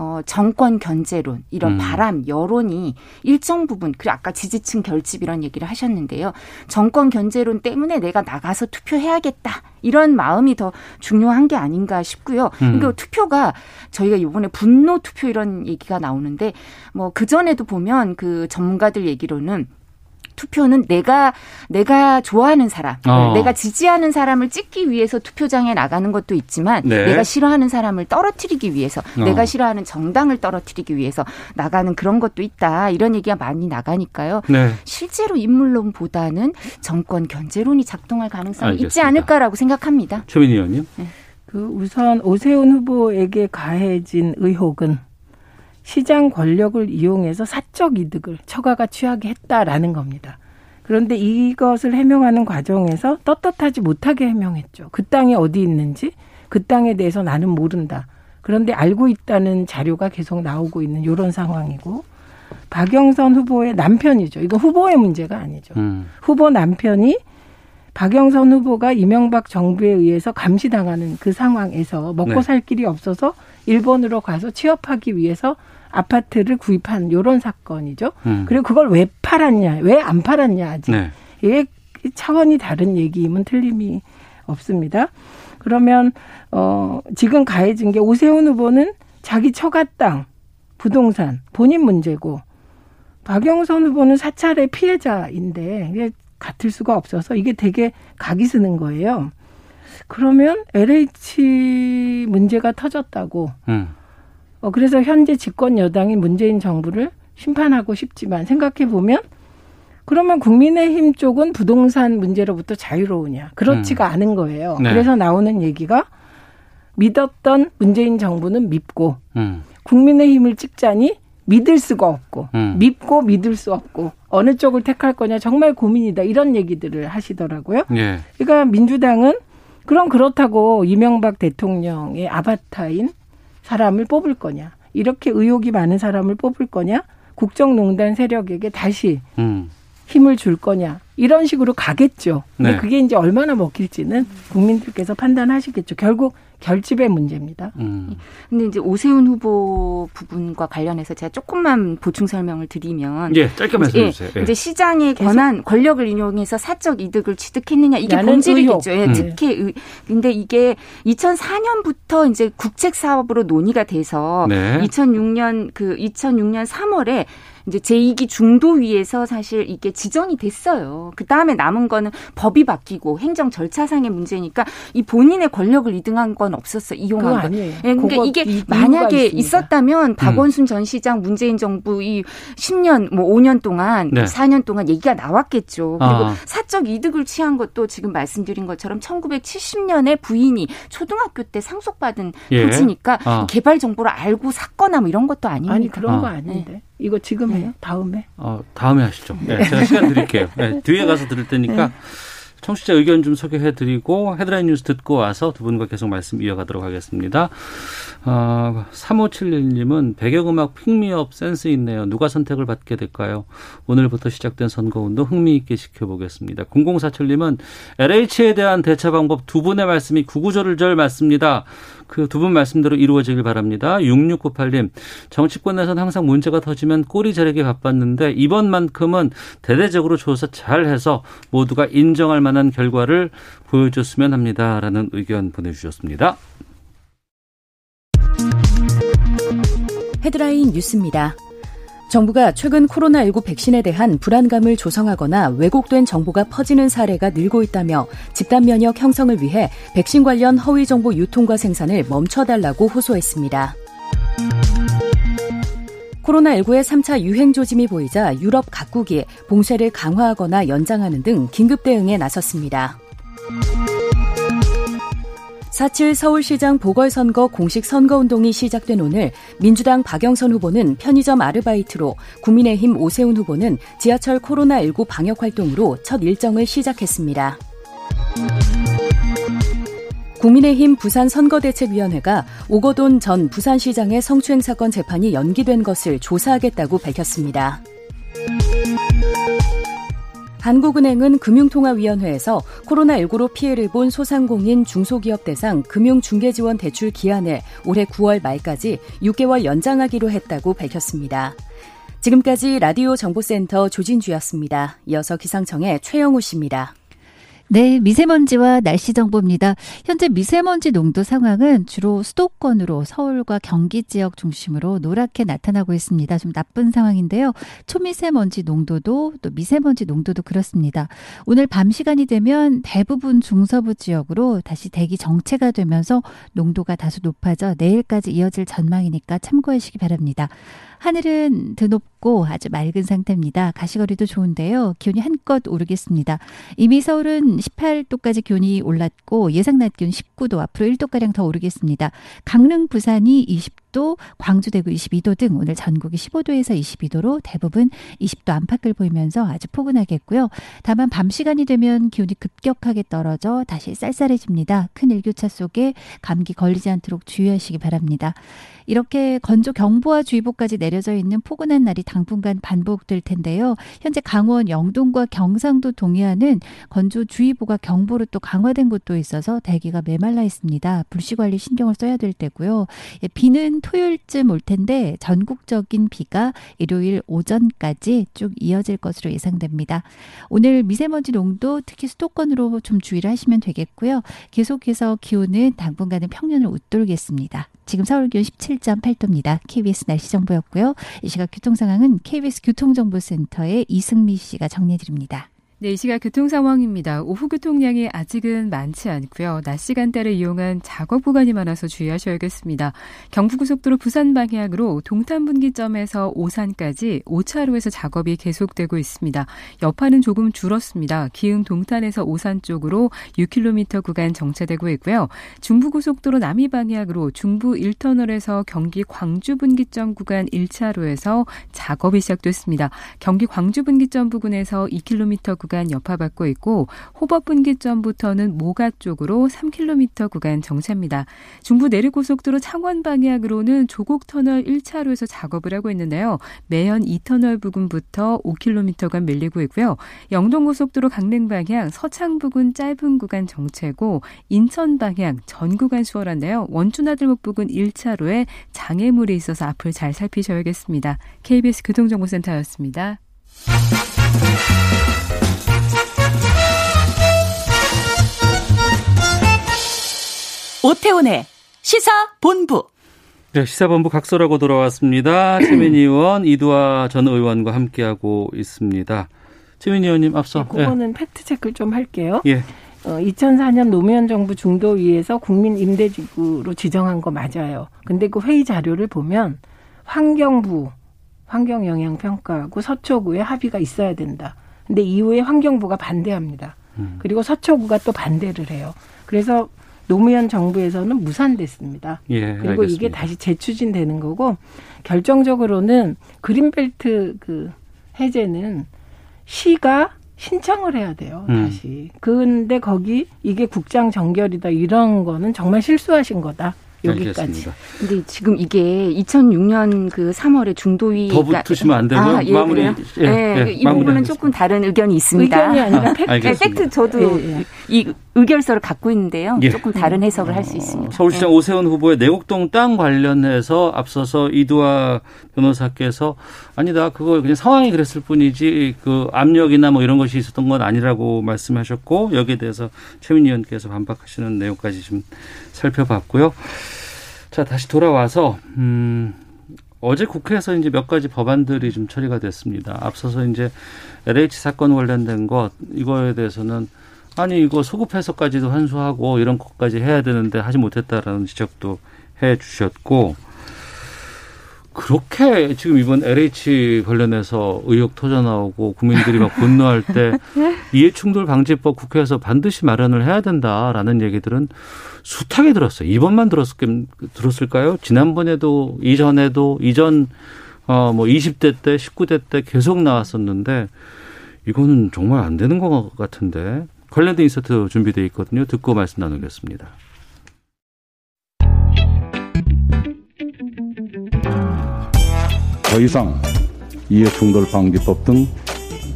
어, 정권 견제론, 이런 음. 바람, 여론이 일정 부분, 그 아까 지지층 결집 이런 얘기를 하셨는데요. 정권 견제론 때문에 내가 나가서 투표해야겠다. 이런 마음이 더 중요한 게 아닌가 싶고요. 음. 그러니까 투표가 저희가 이번에 분노 투표 이런 얘기가 나오는데 뭐 그전에도 보면 그 전문가들 얘기로는 투표는 내가 내가 좋아하는 사람, 어. 내가 지지하는 사람을 찍기 위해서 투표장에 나가는 것도 있지만 네. 내가 싫어하는 사람을 떨어뜨리기 위해서, 어. 내가 싫어하는 정당을 떨어뜨리기 위해서 나가는 그런 것도 있다. 이런 얘기가 많이 나가니까요. 네. 실제로 인물론보다는 정권 견제론이 작동할 가능성이 있지 알겠습니다. 않을까라고 생각합니다. 최민희 의원님. 그 우선 오세훈 후보에게 가해진 의혹은 시장 권력을 이용해서 사적 이득을 처가가 취하게 했다라는 겁니다. 그런데 이것을 해명하는 과정에서 떳떳하지 못하게 해명했죠. 그 땅이 어디 있는지 그 땅에 대해서 나는 모른다. 그런데 알고 있다는 자료가 계속 나오고 있는 이런 상황이고 박영선 후보의 남편이죠. 이거 후보의 문제가 아니죠. 음. 후보 남편이 박영선 후보가 이명박 정부에 의해서 감시당하는 그 상황에서 먹고 네. 살 길이 없어서 일본으로 가서 취업하기 위해서 아파트를 구입한 요런 사건이죠. 음. 그리고 그걸 왜 팔았냐, 왜 안 팔았냐 아직 네. 이게 차원이 다른 얘기임은 틀림이 없습니다. 그러면 어 지금 가해진 게 오세훈 후보는 자기 처가 땅, 부동산 본인 문제고 박영선 후보는 사찰의 피해자인데 이게 같을 수가 없어서 이게 되게 각이 쓰는 거예요. 그러면 LH 문제가 터졌다고 음. 어, 그래서 현재 집권 여당인 문재인 정부를 심판하고 싶지만 생각해 보면 그러면 국민의힘 쪽은 부동산 문제로부터 자유로우냐? 그렇지가 음. 않은 거예요. 네. 그래서 나오는 얘기가 믿었던 문재인 정부는 믿고 음. 국민의힘을 찍자니 믿을 수가 없고 음. 믿고 믿을 수 없고 어느 쪽을 택할 거냐 정말 고민이다 이런 얘기들을 하시더라고요. 예. 그러니까 민주당은 그럼 그렇다고 이명박 대통령의 아바타인 사람을 뽑을 거냐 이렇게 의혹이 많은 사람을 뽑을 거냐 국정농단 세력에게 다시 음. 힘을 줄 거냐 이런 식으로 가겠죠. 근데 네. 그게 이제 얼마나 먹힐지는 국민들께서 판단하시겠죠. 결국 결집의 문제입니다. 음. 근데 이제 오세훈 후보 부분과 관련해서 제가 조금만 보충 설명을 드리면 예, 짧게 말씀해 예, 주세요. 예. 이제 시장의 권한 권력을 인용해서 사적 이득을 취득했느냐 이게 본질이겠죠. 예, 음. 특혜 의. 근데 이게 2004년부터 이제 국책 사업으로 논의가 돼서 네. 2006년 그 2006년 3월에 이제 제2기 중도위에서 사실 이게 지정이 됐어요. 그 다음에 남은 거는 법이 바뀌고 행정 절차상의 문제니까 이 본인의 권력을 이등한 건 없었어 이용한 거. 아니에요. 예, 그러니까 이게 만약에 있었다면 박원순 전 시장 문재인 정부 이 10년 뭐 5년 동안 네. 4년 동안 얘기가 나왔겠죠. 그리고 아. 사적 이득을 취한 것도 지금 말씀드린 것처럼 1970년에 부인이 초등학교 때 상속받은 예. 토지니까 아. 개발 정보를 알고 샀거나 뭐 이런 것도 아닙니다. 아니 그런 거 아. 아닌데. 이거 지금 해요? 다음에? 어, 다음에 하시죠. 네, 제가 시간 드릴게요. 네, <laughs> 뒤에 가서 들을 테니까 네. 청취자 의견 좀 소개해 드리고 헤드라인 뉴스 듣고 와서 두 분과 계속 말씀 이어가도록 하겠습니다. 어, 3571님은 배경음악 핑미업 센스 있네요. 누가 선택을 받게 될까요? 오늘부터 시작된 선거운동 흥미있게 지켜보겠습니다. 0047님은 LH에 대한 대처 방법 두 분의 말씀이 구구절절 맞습니다. 그 두 분 말씀대로 이루어지길 바랍니다. 6698님, 정치권에서는 항상 문제가 터지면 꼬리 자르기 바빴는데 이번만큼은 대대적으로 조사 잘 해서 모두가 인정할 만한 결과를 보여줬으면 합니다. 라는 의견 보내주셨습니다. 헤드라인 뉴스입니다. 정부가 최근 코로나19 백신에 대한 불안감을 조성하거나 왜곡된 정보가 퍼지는 사례가 늘고 있다며 집단 면역 형성을 위해 백신 관련 허위 정보 유통과 생산을 멈춰달라고 호소했습니다. 코로나19의 3차 유행 조짐이 보이자 유럽 각국이 봉쇄를 강화하거나 연장하는 등 긴급 대응에 나섰습니다. 4.7 서울시장 보궐선거 공식 선거운동이 시작된 오늘 민주당 박영선 후보는 편의점 아르바이트로 국민의힘 오세훈 후보는 지하철 코로나19 방역활동으로 첫 일정을 시작했습니다. 국민의힘 부산선거대책위원회가 오거돈 전 부산시장의 성추행 사건 재판이 연기된 것을 조사하겠다고 밝혔습니다. 한국은행은 금융통화위원회에서 코로나19로 피해를 본 소상공인 중소기업 대상 금융중개지원 대출 기한을 올해 9월 말까지 6개월 연장하기로 했다고 밝혔습니다. 지금까지 라디오 정보센터 조진주였습니다. 이어서 기상청의 최영우 씨입니다. 네, 미세먼지와 날씨 정보입니다. 현재 미세먼지 농도 상황은 주로 수도권으로 서울과 경기 지역 중심으로 노랗게 나타나고 있습니다. 좀 나쁜 상황인데요. 초미세먼지 농도도 또 미세먼지 농도도 그렇습니다. 오늘 밤 시간이 되면 대부분 중서부 지역으로 다시 대기 정체가 되면서 농도가 다소 높아져 내일까지 이어질 전망이니까 참고하시기 바랍니다. 하늘은 드높고 아주 맑은 상태입니다. 가시거리도 좋은데요. 기온이 한껏 오르겠습니다. 이미 서울은 18도까지 기온이 올랐고 예상 낮 기온 19도 앞으로 1도가량 더 오르겠습니다. 강릉, 부산이 20도, 광주, 대구 22도 등 오늘 전국이 15도에서 22도로 대부분 20도 안팎을 보이면서 아주 포근하겠고요. 다만 밤 시간이 되면 기온이 급격하게 떨어져 다시 쌀쌀해집니다. 큰 일교차 속에 감기 걸리지 않도록 주의하시기 바랍니다. 이렇게 건조 경보와 주의보까지 내려져 있는 포근한 날이 당분간 반복될 텐데요. 현재 강원 영동과 경상도 동해안은 건조 주의보가 경보로 또 강화된 곳도 있어서 대기가 메말라 있습니다. 불씨 관리 신경을 써야 될 때고요. 예, 토요일쯤 올 텐데 전국적인 비가 일요일 오전까지 쭉 이어질 것으로 예상됩니다. 오늘 미세먼지 농도 특히 수도권으로 좀 주의를 하시면 되겠고요. 계속해서 기온은 당분간은 평년을 웃돌겠습니다. 지금 서울 기온 17.8도입니다. KBS 날씨 정보였고요. 이 시각 교통 상황은 KBS 교통정보센터의 이승미 씨가 정리해 드립니다. 네, 이 시각 교통 상황입니다. 오후 교통량이 아직은 많지 않고요. 낮 시간대를 이용한 작업 구간이 많아서 주의하셔야겠습니다. 경부고속도로 부산 방향으로 동탄분기점에서 오산까지 5차로에서 작업이 계속되고 있습니다. 여파는 조금 줄었습니다. 기흥 동탄에서 오산 쪽으로 6km 구간 정체되고 있고요. 중부고속도로 남이 방향으로 중부 1터널에서 경기 광주 분기점 구간 1차로에서 작업이 시작됐습니다. 경기 광주 분기점 부근에서 2km 구간 구간 여파받고 있고 호법 분기점부터는 모가 쪽으로 3km 구간 정체입니다. 중부 내륙고속도로 창원 방향으로는 조곡 터널 1차로에서 작업을 하고 있는데요. 매연 2터널 부근부터 5km간 밀리고 있고요. 영동고속도로 강릉 방향 서창 부근 짧은 구간 정체고 인천 방향 전 구간 수월한데요. 원주나들목 부근 1차로에 장애물이 있어서 앞을 잘 살피셔야겠습니다. KBS 교통정보센터였습니다. 오태훈의 시사 본부. 네, 시사본부 각서라고 돌아왔습니다. <clears throat> 최민희 의원, 이두아 전 의원과 함께하고 있습니다. 최민희 의원님 앞서. 네, 그거는 예. 팩트 체크를 좀 할게요. 예. 어, 2004년 노무현 정부 중도위에서 국민 임대지구로 지정한 거 맞아요. 근데 그 회의 자료를 보면 환경부 환경영향평가하고 서초구에 합의가 있어야 된다. 근데 이후에 환경부가 반대합니다. 음. 그리고 서초구가 또 반대를 해요. 그래서 노무현 정부에서는 무산됐습니다. 예, 그리고 알겠습니다. 이게 다시 재추진되는 거고 결정적으로는 그린벨트 그 해제는 시가 신청을 해야 돼요. 음. 다시. 근데 거기 이게 국장 정결이다 이런 거는 정말 실수하신 거다. 여기까지. 알겠습니다. 근데 지금 이게 2006년 그 3월에 중도위 더 붙으시면 안 되고요. 아, 예, 마무리. 예, 예, 예, 이 마무리 부분은 하겠습니다. 조금 다른 의견이 있습니다. 의견이 아니라 <laughs> 팩트. 네, 팩트 저도 예, 예. 이 의결서를 갖고 있는데요. 예. 조금 다른 해석을 할 수 있습니다. 서울시장 네. 오세훈 후보의 내곡동 땅 관련해서 앞서서 이두아 변호사께서 아니다 그거 그냥 상황이 그랬을 뿐이지 그 압력이나 뭐 이런 것이 있었던 건 아니라고 말씀하셨고 여기에 대해서 최민희 의원께서 반박하시는 내용까지 좀 살펴봤고요. 자 다시 돌아와서 음. 어제 국회에서 이제 몇 가지 법안들이 좀 처리가 됐습니다. 앞서서 이제 LH 사건 관련된 것 이거에 대해서는 아니 이거 소급 해석까지도 환수하고 이런 것까지 해야 되는데 하지 못했다라는 지적도 해 주셨고 그렇게 지금 이번 LH 관련해서 의혹 터져 나오고 국민들이 막 분노할 때 <laughs> 이해충돌 방지법 국회에서 반드시 마련을 해야 된다라는 얘기들은 숱하게 들었어요. 이번만 들었을 들었을까요? 지난번에도 이전에도 이전 어 뭐 20대 때 19대 때 계속 나왔었는데 이거는 정말 안 되는 것 같은데 관련된 인서트 준비되어 있거든요. 듣고 말씀 나누겠습니다. 더 이상 이해충돌 방지법 등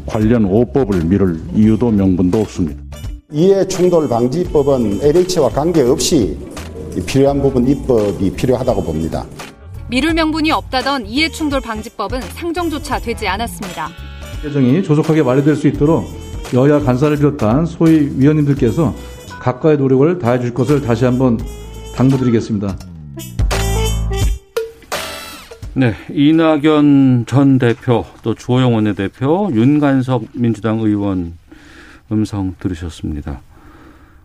관련 5법을 미룰 이유도 명분도 없습니다. 이해 충돌 방지법은 LH와 관계없이 필요한 부분 입법이 필요하다고 봅니다. 미룰 명분이 없다던 이해 충돌 방지법은 상정조차 되지 않았습니다. 개정이 조속하게 완료될 수 있도록 여야 간사를 비롯한 소위 위원님들께서 각과의 노력을 다해 줄 것을 다시 한번 당부드리겠습니다. 네, 이낙연 전 대표, 또 주호영 원내대표, 윤간석 민주당 의원 음성 들으셨습니다.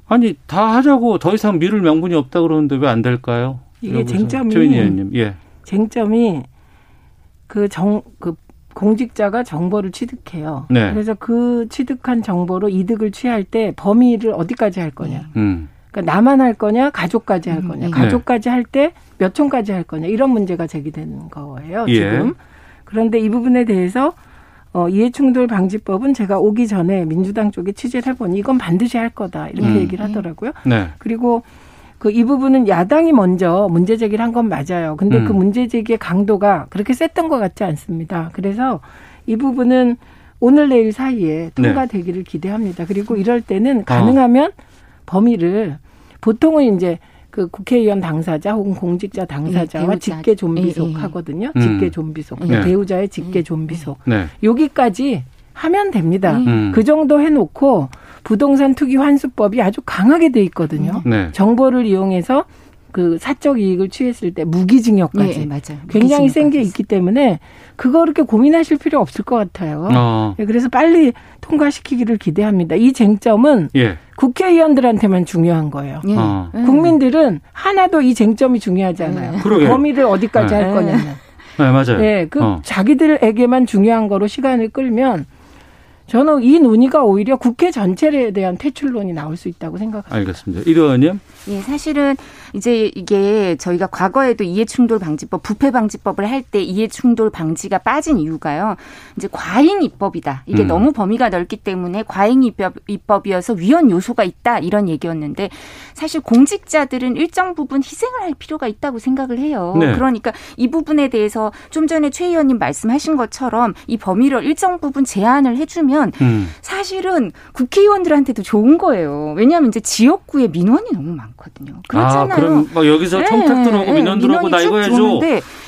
아니 다 하자고 더 이상 미룰 명분이 없다 그러는데 왜 안 될까요? 이게 쟁점이 예. 쟁점이 그정그 공직자가 정보를 취득해요. 네. 그래서 그 취득한 정보로 이득을 취할 때 범위를 어디까지 할 거냐. 음. 그러니까 나만 할 거냐, 가족까지 할 거냐. 네. 가족까지 할때 몇 촌까지 할 거냐. 이런 문제가 제기되는 거예요, 예. 지금. 그런데 이 부분에 대해서 어, 이해충돌 방지법은 제가 오기 전에 민주당 쪽에 취재를 해보니 이건 반드시 할 거다. 이렇게 음. 얘기를 하더라고요. 네. 그리고 그 이 부분은 야당이 먼저 문제 제기를 한 건 맞아요. 근데 음. 그 문제 제기의 강도가 그렇게 셌던 것 같지 않습니다. 그래서 이 부분은 오늘 내일 사이에 통과되기를 기대합니다. 그리고 이럴 때는 가능하면 범위를 보통은 이제 그 국회의원 당사자 혹은 공직자 당사자와 예. 직계 좀비속 예, 예. 하거든요. 음. 직계 좀비속. 네. 배우자의 직계 좀비속. 네. 여기까지 하면 됩니다. 음. 그 정도 해놓고 부동산 투기 환수법이 아주 강하게 돼 있거든요. 네. 정보를 이용해서 그 사적 이익을 취했을 때 무기징역까지 네, 맞아요. 굉장히 센 게 있기 때문에 그거 그렇게 고민하실 필요 없을 것 같아요. 어. 네, 그래서 빨리 통과시키기를 기대합니다. 이 쟁점은 예. 국회의원들한테만 중요한 거예요. 예. 어. 국민들은 하나도 이 쟁점이 중요하지 않아요. 그러게요. 범위를 어디까지 네. 할 거냐는. 네, 맞아요. 네, 그 어. 자기들에게만 중요한 거로 시간을 끌면 저는 이 논의가 오히려 국회 전체에 대한 퇴출론이 나올 수 있다고 생각합니다. 알겠습니다. 이 의원님. 예, 사실은 이제 이게 저희가 과거에도 이해충돌 방지법, 부패 방지법을 할 때 이해충돌 방지가 빠진 이유가요. 이제 과잉 입법이다. 이게 음. 너무 범위가 넓기 때문에 과잉 입법, 입법이어서 위헌 요소가 있다 이런 얘기였는데 사실 공직자들은 일정 부분 희생을 할 필요가 있다고 생각을 해요. 네. 그러니까 이 부분에 대해서 좀 전에 최 의원님 말씀하신 것처럼 이 범위를 일정 부분 제한을 해주면 음. 사실은 국회의원들한테도 좋은 거예요. 왜냐하면 이제 지역구에 민원이 너무 많거든요. 그렇잖아요. 아, 그럼 막 여기서 청탁 들어오고 민원 들어오고 나 이거 쭉 해줘.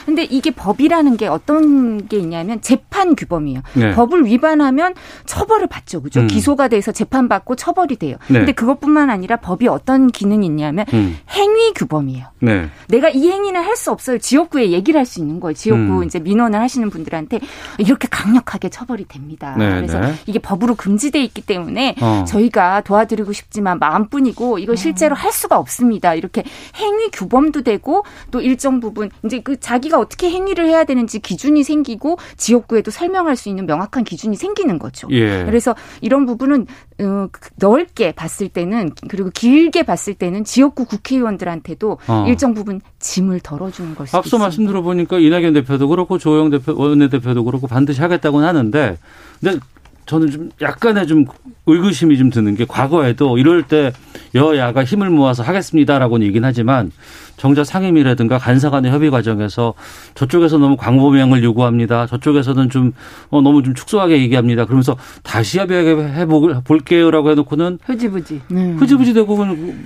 근데 이게 법이라는 게 어떤 게 있냐면 재판 규범이에요. 네. 법을 위반하면 처벌을 받죠. 그죠? 음. 기소가 돼서 재판받고 처벌이 돼요. 네. 근데 그것뿐만 아니라 법이 어떤 기능이 있냐면 음. 행위 규범이에요. 네. 내가 이 행위는 할 수 없어요. 지역구에 얘기를 할 수 있는 거예요. 지역구 음. 이제 민원을 하시는 분들한테 이렇게 강력하게 처벌이 됩니다. 네, 그래서 네. 이게 법으로 금지돼 있기 때문에 어. 저희가 도와드리고 싶지만 마음뿐이고 이걸 실제로 할 수가 없습니다. 이렇게 행위 규범도 되고 또 일정 부분 이제 그 자기가 어떻게 행위를 해야 되는지 기준이 생기고 지역구에도 설명할 수 있는 명확한 기준이 생기는 거죠. 예. 그래서 이런 부분은 어, 넓게 봤을 때는 그리고 길게 봤을 때는 지역구 국회의원들한테도 어. 일정 부분 짐을 덜어주는 걸 수도 앞서 있습니다. 말씀 들어보니까 이낙연 대표도 그렇고 조영 대표 원내대표도 그렇고 반드시 하겠다고는 하는데 근데 저는 좀 약간의 좀 의구심이 좀 드는 게 과거에도 이럴 때 여야가 힘을 모아서 하겠습니다라고는 얘기는 하지만 정작 상임위라든가 간사 간의 협의 과정에서 저쪽에서 너무 광범위함을 요구합니다. 저쪽에서는 좀 어, 너무 좀 축소하게 얘기합니다. 그러면서 다시 협의해 볼게요라고 해놓고는 흐지부지. 흐지부지 되고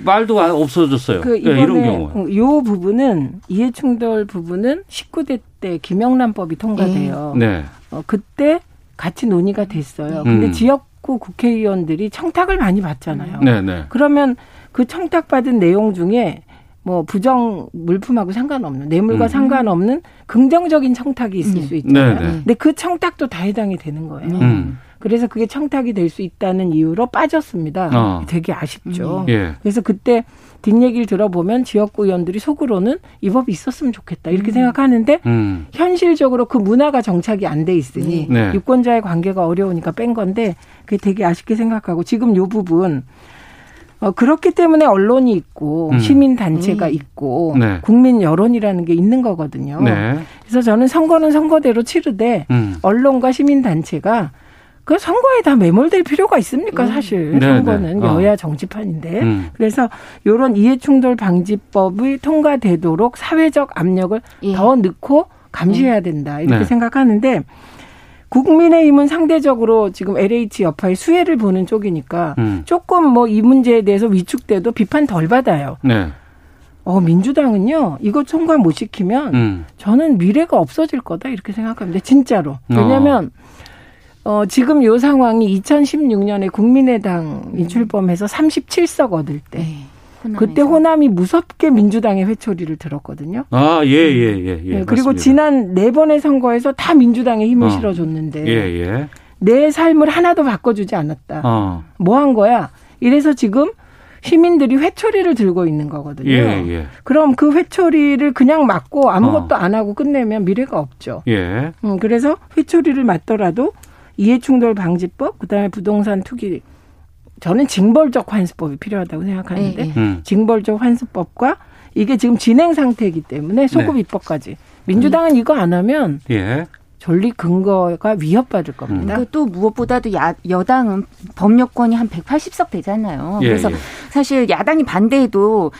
말도 없어졌어요. 그 예, 이번에 이런 경우. 요 부분은 이해충돌 부분은 19대 때 김영란법이 통과돼요. 네. 어, 그때 같이 논의가 됐어요. 근데 음. 지역구 국회의원들이 청탁을 많이 받잖아요. 네, 네. 그러면 그 청탁받은 내용 중에 뭐 부정 물품하고 상관없는 뇌물과 음. 상관없는 긍정적인 청탁이 있을 수 있잖아요. 네, 네. 근데 그 청탁도 다 해당이 되는 거예요. 음. 그래서 그게 청탁이 될 수 있다는 이유로 빠졌습니다. 어. 되게 아쉽죠. 예. 그래서 그때 뒷얘기를 들어보면 지역구 의원들이 속으로는 이 법이 있었으면 좋겠다 이렇게 생각하는데 음. 현실적으로 그 문화가 정착이 안 돼 있으니 네. 유권자의 관계가 어려우니까 뺀 건데 그게 되게 아쉽게 생각하고 지금 요 부분 어, 그렇기 때문에 언론이 있고 음. 시민 단체가 음. 있고 네. 국민 여론이라는 게 있는 거거든요. 네. 그래서 저는 선거는 선거대로 치르되 음. 언론과 시민 단체가 그 선거에 다 매몰될 필요가 있습니까 사실 네, 선거는 네. 어. 여야 정치판인데 음. 그래서 이런 이해충돌 방지법이 통과되도록 사회적 압력을 더 넣고 감시해야 된다 이렇게 네. 생각하는데 국민의힘은 상대적으로 지금 LH 여파의 수혜를 보는 쪽이니까 음. 조금 뭐 이 문제에 대해서 위축돼도 비판 덜 받아요. 네. 어 민주당은요 이거 통과 못 시키면 음. 저는 미래가 없어질 거다 이렇게 생각합니다. 진짜로. 왜냐하면 어, 지금 요 상황이 2016년에 국민의당이 출범해서 37석 얻을 때 그때 호남이 무섭게 민주당의 회초리를 들었거든요. 아, 예, 예, 예, 예. 예, 그리고 맞습니다. 지난 네 번의 선거에서 다 민주당에 힘을 어. 실어줬는데 예, 예. 내 삶을 하나도 바꿔주지 않았다. 어. 뭐한 거야? 이래서 지금 시민들이 회초리를 들고 있는 거거든요. 예, 예. 그럼 그 회초리를 그냥 맞고 아무것도 어. 안 하고 끝내면 미래가 없죠. 예. 음, 그래서 회초리를 맞더라도 이해충돌 방지법, 그다음에 부동산 투기 저는 징벌적 환수법이 필요하다고 생각하는데 네, 네. 음. 징벌적 환수법과 이게 지금 진행 상태이기 때문에 소급 네. 입법까지 민주당은 이거 안 하면 예. 존립 근거가 위협받을 겁니다. 그또 무엇보다도 야, 여당은 법력권이 한 180석 되잖아요. 예, 그래서 예. 사실 야당이 반대해도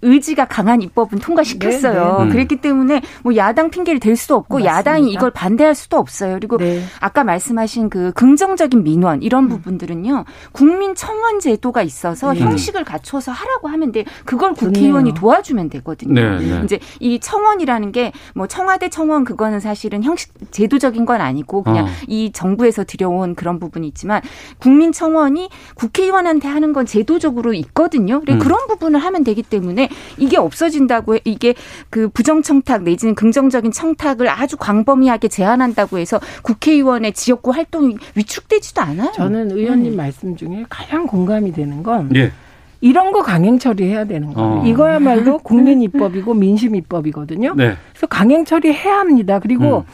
의지가 강한 입법은 통과시켰어요. 네, 네. 그랬기 때문에 뭐 야당 핑계를 댈 수도 없고 맞습니다. 야당이 이걸 반대할 수도 없어요. 그리고 네. 아까 말씀하신 그 긍정적인 민원 이런 부분들은요. 국민 청원 제도가 있어서 음. 네. 형식을 갖춰서 하라고 하면 돼. 그걸 국회의원이. 도와주면 되거든요. 네, 네. 이제 이 청원이라는 게 뭐 청와대 청원 그거는 사실은 형식 제도 적인 건 아니고 그냥 어. 이 정부에서 들여온 그런 부분이 있지만 국민 청원이 국회의원한테 하는 건 제도적으로 있거든요. 그래 음. 그런 부분을 하면 되기 때문에 이게 없어진다고 해 이게 그 부정 청탁 내지는 긍정적인 청탁을 아주 광범위하게 제한한다고 해서 국회의원의 지역구 활동이 위축되지도 않아요. 저는 의원님 말씀 중에 가장 공감이 되는 건 예. 이런 거 강행 처리해야 되는 거예요. 어. 이거야말로 <laughs> 국민 입법이고 민심 입법이거든요. 네. 그래서 강행 처리해야 합니다. 그리고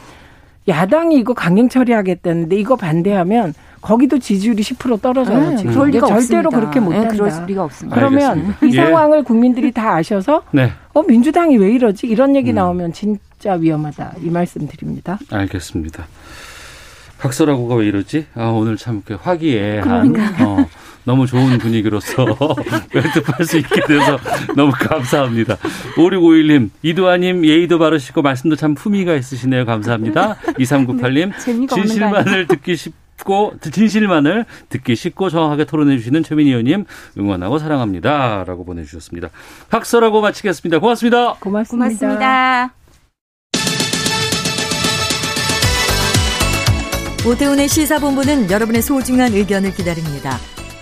야당이 이거 강행 처리하겠다는데 이거 반대하면 거기도 지지율이 10% 떨어져요. 네, 지금. 그럴 리가 절대로 없습니다. 그렇게 네, 못한다. 그럴 리가 없습니다. 그러면 알겠습니다. 이 예. 상황을 국민들이 다 아셔서 네. 어 민주당이 왜 이러지 이런 얘기 음. 나오면 진짜 위험하다 이 말씀 드립니다. 알겠습니다. 박서라고가 왜 이러지? 아, 오늘 참 이렇게 화기애애한. 어, 너무 좋은 분위기로서 <laughs> 연습할 수 있게 돼서 너무 감사합니다. 5651님, 이두아님 예의도 바르시고 말씀도 참 품위가 있으시네요. 감사합니다. <laughs> 2398님, 네, 진실만을 듣기 쉽고 진실만을 듣기 쉽고 정확하게 토론해 주시는 최민희 의원님 응원하고 사랑합니다라고 보내주셨습니다. 박서라고 마치겠습니다. 고맙습니다. 고맙습니다. 고맙습니다. 오태훈의 시사본부는 여러분의 소중한 의견을 기다립니다.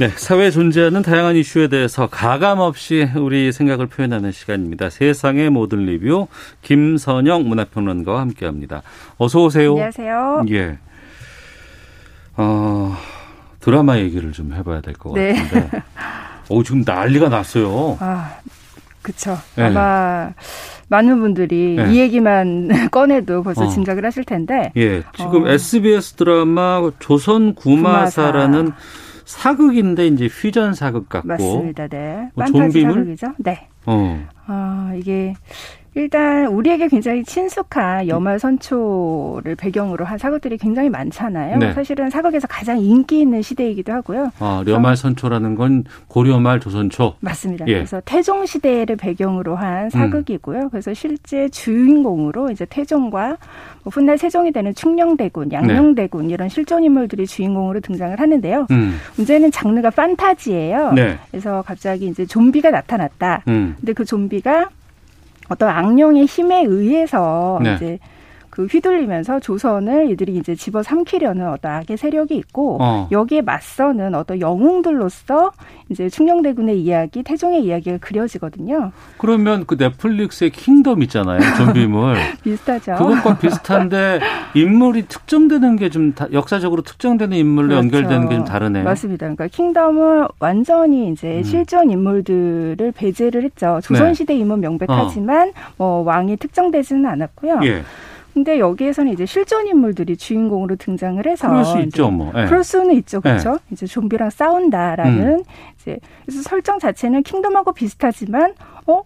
네, 사회에 존재하는 다양한 이슈에 대해서 가감 없이 우리 생각을 표현하는 시간입니다. 세상의 모든 리뷰 김선영 문화평론가와 함께합니다. 어서 오세요. 안녕하세요. 예. 어, 드라마 얘기를 좀 해봐야 될것 네. 같은데. 오, 지금 난리가 났어요. 아, 그쵸. 네. 아마 많은 분들이 네. 이 얘기만 <laughs> 꺼내도 벌써 어. 짐작을 하실 텐데. 예, 지금 어. SBS 드라마 조선 구마사라는 구마사. 사극인데 이제 퓨전 사극 같고. 맞습니다. 네. 뭐 좀비물? 사극이죠. 네. 어. 아, 이게 일단 우리에게 굉장히 친숙한 여말 선초를 배경으로 한 사극들이 굉장히 많잖아요. 네. 사실은 사극에서 가장 인기 있는 시대이기도 하고요. 아, 려말 선초라는 건 고려 말 조선초. 맞습니다. 예. 그래서 태종 시대를 배경으로 한 사극이고요. 그래서 실제 주인공으로 이제 태종과 뭐 훗날 세종이 되는 충녕대군, 양녕대군 이런 실존 인물들이 주인공으로 등장을 하는데요. 음. 문제는 장르가 판타지예요. 네. 그래서 갑자기 이제 좀비가 나타났다. 음. 근데 그 좀비가 어떤 악령의 힘에 의해서 네. 이제 그 휘둘리면서 조선을 이들이 이제 집어삼키려는 어떤 악의 세력이 있고 어. 여기에 맞서는 어떤 영웅들로서 이제 충녕대군의 이야기, 태종의 이야기가 그려지거든요. 그러면 그 넷플릭스의 킹덤 있잖아요. 좀비물. <laughs> 비슷하죠. 그것과 비슷한데 인물이 특정되는 게 좀 역사적으로 특정되는 인물로 그렇죠. 연결되는 게 좀 다르네요. 맞습니다. 그러니까 킹덤은 완전히 이제 실존 인물들을 배제를 했죠. 조선시대 인물 명백하지만 뭐 왕이 특정되지는 않았고요. 예. 근데 여기에서는 이제 실존 인물들이 주인공으로 등장을 해서 그럴 수 있죠, 뭐. 예. 그럴 수는 있죠, 그렇죠? 이제 좀비랑 싸운다라는 음. 이제 그래서 설정 자체는 킹덤하고 비슷하지만 어.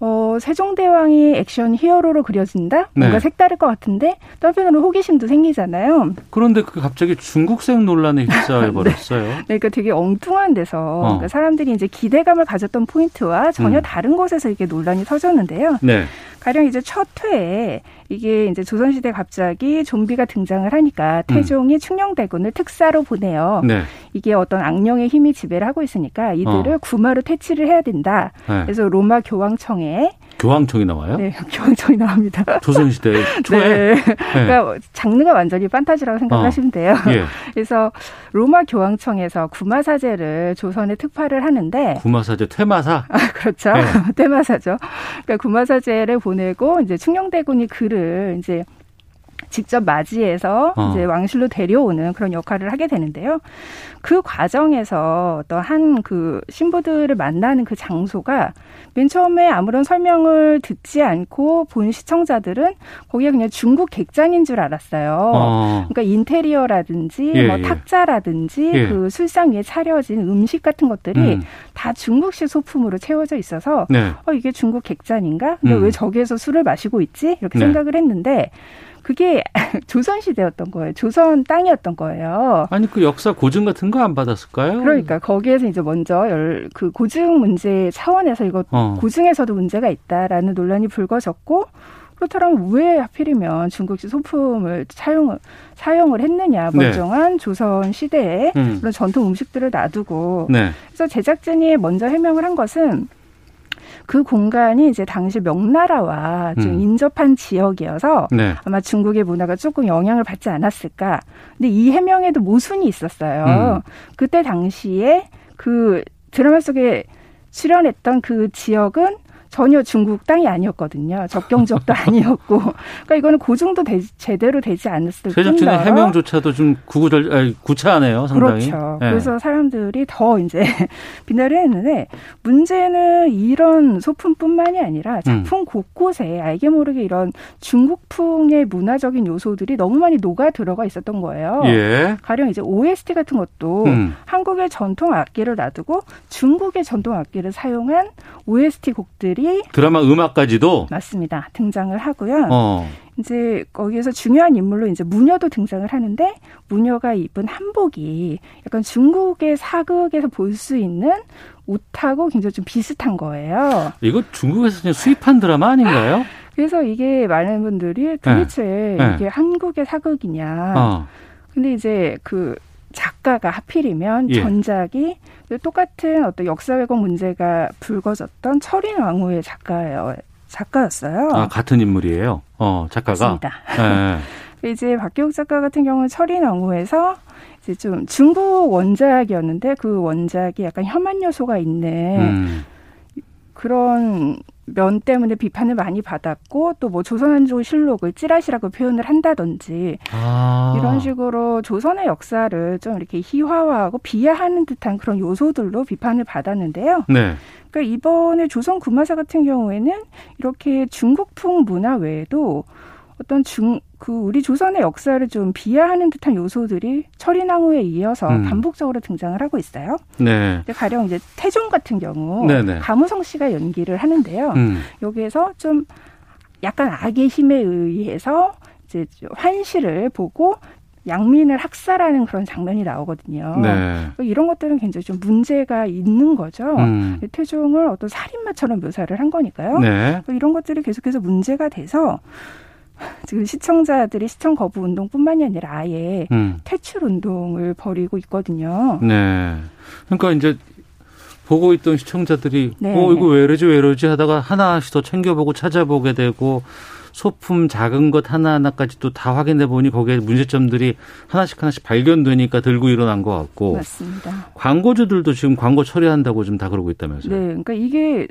어, 세종대왕이 액션 히어로로 그려진다? 뭔가 네. 색다를 것 같은데, 또 한편으로 호기심도 생기잖아요. 그런데 그 갑자기 중국생 논란에 휩싸여 버렸어요. 네, 그러니까 되게 엉뚱한 데서 어. 그러니까 사람들이 이제 기대감을 가졌던 포인트와 전혀 음. 다른 곳에서 이게 논란이 터졌는데요. 네. 가령 이제 첫 회에 이게 이제 조선시대 갑자기 좀비가 등장을 하니까 태종이 충녕대군을 특사로 보내요. 음. 네. 이게 어떤 악령의 힘이 지배를 하고 있으니까 이들을 어. 구마로 퇴치를 해야 된다. 네. 그래서 로마 교황청에 교황청이 나와요? 네, 교황청이 나옵니다. <laughs> 조선시대 초에? 네. 그러니까 장르가 완전히 판타지라고 생각하시면 돼요. 예. <laughs> 그래서 로마 교황청에서 구마사제를 조선에 특파를 하는데 구마사제 퇴마사? <laughs> 아, 그렇죠. 네. 대마사죠. 그러니까 구마사제를 보내고 이제 충녕대군이 그를 이제 직접 맞이해서 어. 이제 왕실로 데려오는 그런 역할을 하게 되는데요. 그 과정에서 어떤 한그 신부들을 만나는 그 장소가 맨 처음에 아무런 설명을 듣지 않고 본 시청자들은 거기가 그냥 중국 객장인 줄 알았어요. 어. 그러니까 인테리어라든지 예, 뭐 예. 탁자라든지 예. 그 술상 위에 차려진 음식 같은 것들이 음. 다 중국식 소품으로 채워져 있어서 네. 어 이게 중국 객잔인가? 근데 음. 왜 저기에서 술을 마시고 있지? 이렇게 네. 생각을 했는데 그게 <laughs> 조선 시대였던 거예요. 조선 땅이었던 거예요. 아니 그 역사 고증 같은 거 안 받았을까요? 그러니까 거기에서 이제 먼저 열, 그 고증 문제 차원에서 이거 어. 고증에서도 문제가 있다라는 논란이 불거졌고 그렇다면 왜 하필이면 중국식 소품을 사용을 사용을 했느냐 네. 멀쩡한 조선 시대에 음. 그런 전통 음식들을 놔두고 네. 그래서 제작진이 먼저 해명을 한 것은 그 공간이 이제 당시 명나라와 좀 음. 인접한 지역이어서 네. 아마 중국의 문화가 조금 영향을 받지 않았을까. 근데 이 해명에도 모순이 있었어요. 음. 그때 당시에 그 드라마 속에 출연했던 그 지역은 전혀 중국 땅이 아니었거든요. 접경 지역도 <laughs> 아니었고. 그러니까 이거는 고증도 되- 제대로 되지 않았을 제작진의 뿐더러 해명조차도 좀 구구절 아니, 구차하네요, 상당히. 그렇죠. 예. 그래서 사람들이 더 이제 <laughs> 비난을 했는데 문제는 이런 소품뿐만이 아니라 작품 곳곳에 알게 모르게 이런 중국풍의 문화적인 요소들이 너무 많이 녹아 들어가 있었던 거예요. 예. 가령 이제 OST 같은 것도 음. 한국의 전통 악기를 놔두고 중국의 전통 악기를 사용한 OST 곡들이 요소들이 드라마 음악까지도 맞습니다. 등장을 하고요. 어. 이제 거기에서 중요한 인물로 이제 무녀도 등장을 하는데 무녀가 입은 한복이 약간 중국의 사극에서 볼 수 있는 옷하고 굉장히 좀 비슷한 거예요. 이거 중국에서 그냥 수입한 드라마 아닌가요? <laughs> 그래서 이게 많은 분들이 도대체 네. 이게 한국의 사극이냐. 어. 근데 이제 그 작가가 하필이면 예. 전작이 똑같은 어떤 역사 왜곡 문제가 불거졌던 철인 왕후의 작가예요. 작가였어요. 아, 같은 인물이에요. 어, 작가가. 맞습니다. 예. <laughs> 이제 박기옥 작가 같은 경우는 철인 왕후에서 이제 좀 중국 원작이었는데 그 원작이 약간 혐한 요소가 있는 음. 그런 면 때문에 비판을 많이 받았고 또 뭐 조선한조 실록을 찌라시라고 표현을 한다든지 아. 이런 식으로 조선의 역사를 좀 이렇게 희화화하고 비하하는 듯한 그런 요소들로 비판을 받았는데요. 네. 그러니까 이번에 조선 구마사 같은 경우에는 이렇게 중국풍 문화 외에도 어떤 중, 그 우리 조선의 역사를 좀 비하하는 듯한 요소들이 철인왕후에 이어서 음. 반복적으로 등장을 하고 있어요. 네. 근데 가령 이제 태종 같은 경우 네네. 가무성 씨가 연기를 하는데요. 음. 여기에서 좀 약간 악의 힘에 의해서 이제 좀 환시를 보고 양민을 학살하는 그런 장면이 나오거든요. 네. 이런 것들은 굉장히 좀 문제가 있는 거죠. 음. 태종을 어떤 살인마처럼 묘사를 한 거니까요. 네. 이런 것들이 계속해서 문제가 돼서 지금 시청자들이 시청 거부 운동뿐만이 아니라 아예 음. 퇴출 운동을 벌이고 있거든요. 네. 그러니까 이제 보고 있던 시청자들이 네. 어 이거 왜 이러지 왜 이러지 하다가 하나씩 더 챙겨보고 찾아보게 되고 소품 작은 것 하나하나까지 또 다 확인해 보니 거기에 문제점들이 하나씩 하나씩 발견되니까 들고 일어난 것 같고 맞습니다. 광고주들도 지금 광고 처리한다고 지금 다 그러고 있다면서요. 네, 그러니까 이게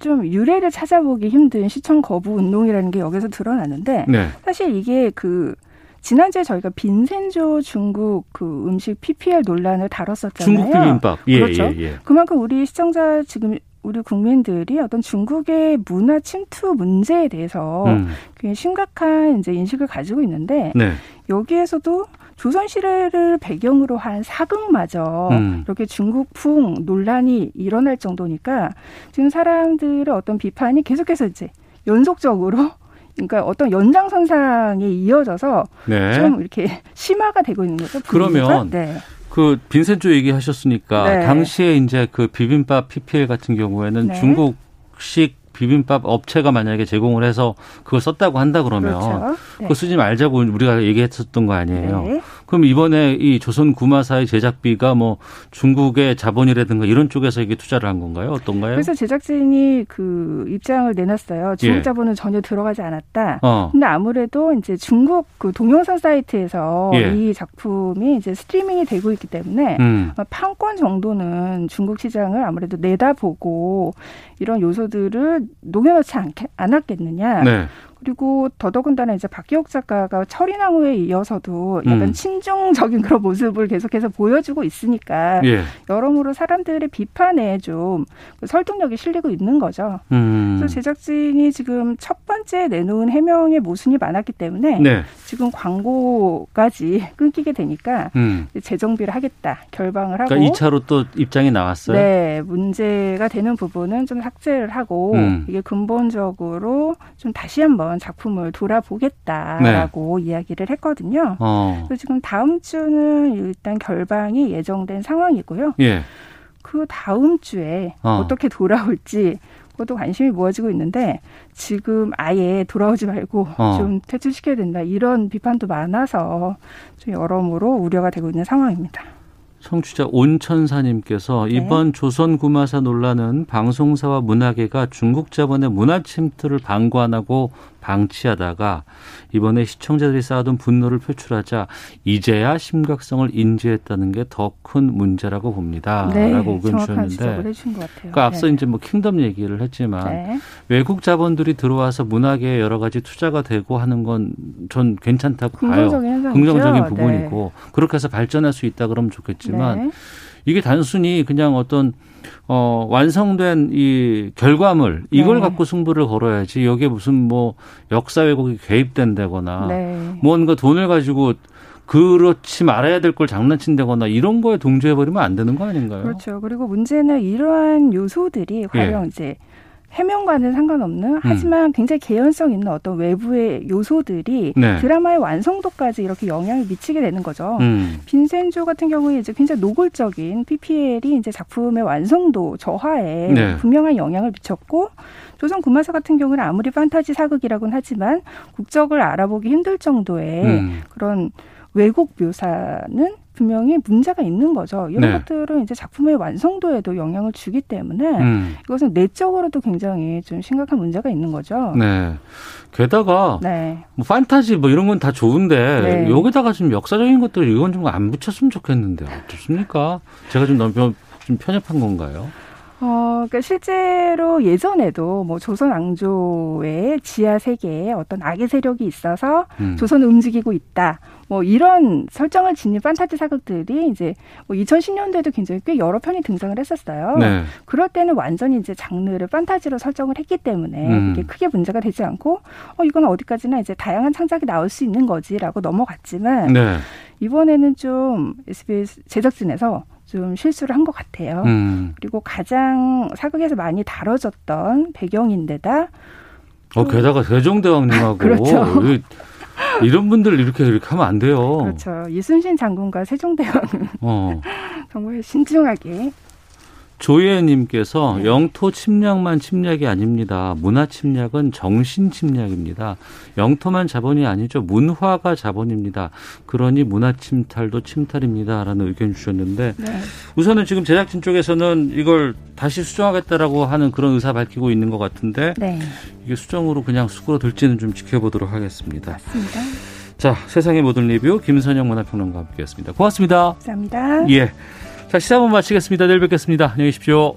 좀 유래를 찾아보기 힘든 시청 거부 운동이라는 게 여기서 드러나는데 네. 사실 이게 그 지난주에 저희가 빈센조 중국 그 음식 PPL 논란을 다뤘었잖아요. 중국 비빔밥. 예, 그렇죠. 예, 예. 그만큼 우리 시청자 지금 우리 국민들이 어떤 중국의 문화 침투 문제에 대해서 음. 굉장히 심각한 이제 인식을 가지고 있는데 네. 여기에서도 조선 시대를 배경으로 한 사극마저 음. 이렇게 중국풍 논란이 일어날 정도니까 지금 사람들의 어떤 비판이 계속해서 이제 연속적으로 <laughs> 그러니까 어떤 연장선상에 이어져서 네. 좀 이렇게 심화가 되고 있는 거죠. 그러면 네. 그 빈센조 얘기하셨으니까 네. 당시에 이제 그 비빔밥 PPL 같은 경우에는 네. 중국식 비빔밥 업체가 만약에 제공을 해서 그걸 썼다고 한다 그러면 그렇죠. 네. 그거 쓰지 말자고 우리가 얘기했었던 거 아니에요. 네. 그럼 이번에 이 조선 구마사의 제작비가 뭐 중국의 자본이라든가 이런 쪽에서 이게 투자를 한 건가요? 어떤가요? 그래서 제작진이 그 입장을 내놨어요. 중국 예. 자본은 전혀 들어가지 않았다. 어. 근데 아무래도 이제 중국 그 동영상 사이트에서 예. 이 작품이 이제 스트리밍이 되고 있기 때문에 음. 판권 정도는 중국 시장을 아무래도 내다보고 이런 요소들을 녹여놓지 않게, 않았겠느냐. 네. 그리고 더더군다나 이제 박기옥 작가가 철인왕후에 이어서도 약간 음. 친중적인 그런 모습을 계속해서 보여주고 있으니까 예. 여러모로 사람들의 비판에 좀그 설득력이 실리고 있는 거죠. 음. 그래서 제작진이 지금 첫 번째 내놓은 해명의 모순이 많았기 때문에 네. 지금 광고까지 <laughs> 끊기게 되니까 음. 재정비를 하겠다 결방을 하고 그러니까 2차로 또 입장이 나왔어요. 네, 문제가 되는 부분은 좀 삭제를 하고 음. 이게 근본적으로 좀 다시 한번 작품을 돌아보겠다라고 이야기를 했거든요. 네. 어. 그래서 지금 다음 주는 일단 결방이 예정된 상황이고요. 예. 그 다음 주에 어. 어. 떻게 돌아올지 그것도 관심이 모아지고 있는데 지금 아예 돌아오지 말고 어. 좀 퇴출시켜야 된다 이런 비판도 많아서 좀 여러모로 우려가 되고 있는 상황입니다. 청취자 온천사님께서 이번 조선 구마사 논란은 방송사와 문화계가 중국 자본의 문화 침투를 방관하고 방치하다가 이번에 시청자들이 쌓아둔 분노를 표출하자 이제야 심각성을 인지했다는 게 더 큰 문제라고 봅니다. 네, 라고 의견 주셨는데. 그러니까 앞서 네. 이제 뭐 킹덤 얘기를 했지만 네. 외국 자본들이 들어와서 문화계에 여러 가지 투자가 되고 하는 건 전 괜찮다고 봐요. 긍정적인 현상이죠. 긍정적인 네. 부분이고 그렇게 해서 발전할 수 있다 그러면 좋겠지만 네. 이게 단순히 그냥 어떤 어 완성된 이 결과물 이걸 네. 갖고 승부를 걸어야지 여기에 무슨 뭐 역사 왜곡이 개입된다거나 네. 뭔가 돈을 가지고 그렇지 말아야 될 걸 장난친다거나 이런 거에 동조해 버리면 안 되는 거 아닌가요? 그렇죠. 그리고 문제는 이러한 요소들이 과연 예. 이제 해명과는 상관없는 하지만 굉장히 개연성 있는 어떤 외부의 요소들이 네. 드라마의 완성도까지 이렇게 영향을 미치게 되는 거죠. 음. 빈센조 같은 경우에 이제 굉장히 노골적인 PPL이 이제 작품의 완성도 저하에 네. 분명한 영향을 미쳤고 조선 구마사 같은 경우는 아무리 판타지 사극이라고는 하지만 국적을 알아보기 힘들 정도의 음. 그런 왜곡 묘사는 분명히 문제가 있는 거죠. 이런 네. 것들은 이제 작품의 완성도에도 영향을 주기 때문에 음. 이것은 내적으로도 굉장히 좀 심각한 문제가 있는 거죠. 네. 게다가 네. 뭐 판타지 뭐 이런 건 다 좋은데 네. 여기다가 좀 역사적인 것들 이건 좀 안 붙였으면 좋겠는데 어떻습니까? 제가 좀 너무 편- 좀 편협한 건가요? 어, 그러니까 실제로 예전에도 뭐 조선 왕조의 지하 세계에 어떤 악의 세력이 있어서 음. 조선을 움직이고 있다. 뭐 이런 설정을 지닌 판타지 사극들이 이제 뭐 2010년대에도 굉장히 꽤 여러 편이 등장을 했었어요. 네. 그럴 때는 완전히 이제 장르를 판타지로 설정을 했기 때문에 음. 이게 크게 문제가 되지 않고 어 이건 어디까지나 이제 다양한 창작이 나올 수 있는 거지라고 넘어갔지만 네. 이번에는 좀 SBS 제작진에서 좀 실수를 한 것 같아요. 음. 그리고 가장 사극에서 많이 다뤄졌던 배경인데다 어 게다가 세종대왕님하고 <laughs> 그렇죠. 이- 이런 분들 이렇게 이렇게 하면 안 돼요. 그렇죠. 이순신 장군과 세종대왕은 어. <laughs> 정말 신중하게 조예님께서 영토 침략만 침략이 아닙니다. 문화 침략은 정신 침략입니다. 영토만 자본이 아니죠. 문화가 자본입니다. 그러니 문화 침탈도 침탈입니다 라는 의견 주셨는데 네. 우선은 지금 제작진 쪽에서는 이걸 다시 수정하겠다라고 하는 그런 의사 밝히고 있는 것 같은데 네. 이게 수정으로 그냥 수그러들지는 좀 지켜보도록 하겠습니다. 맞습니다. 자, 세상의 모든 리뷰 김선영 문화평론가 함께했습니다. 고맙습니다. 감사합니다. 예. 자, 시사본 마치겠습니다. 내일 뵙겠습니다. 안녕히 계십시오.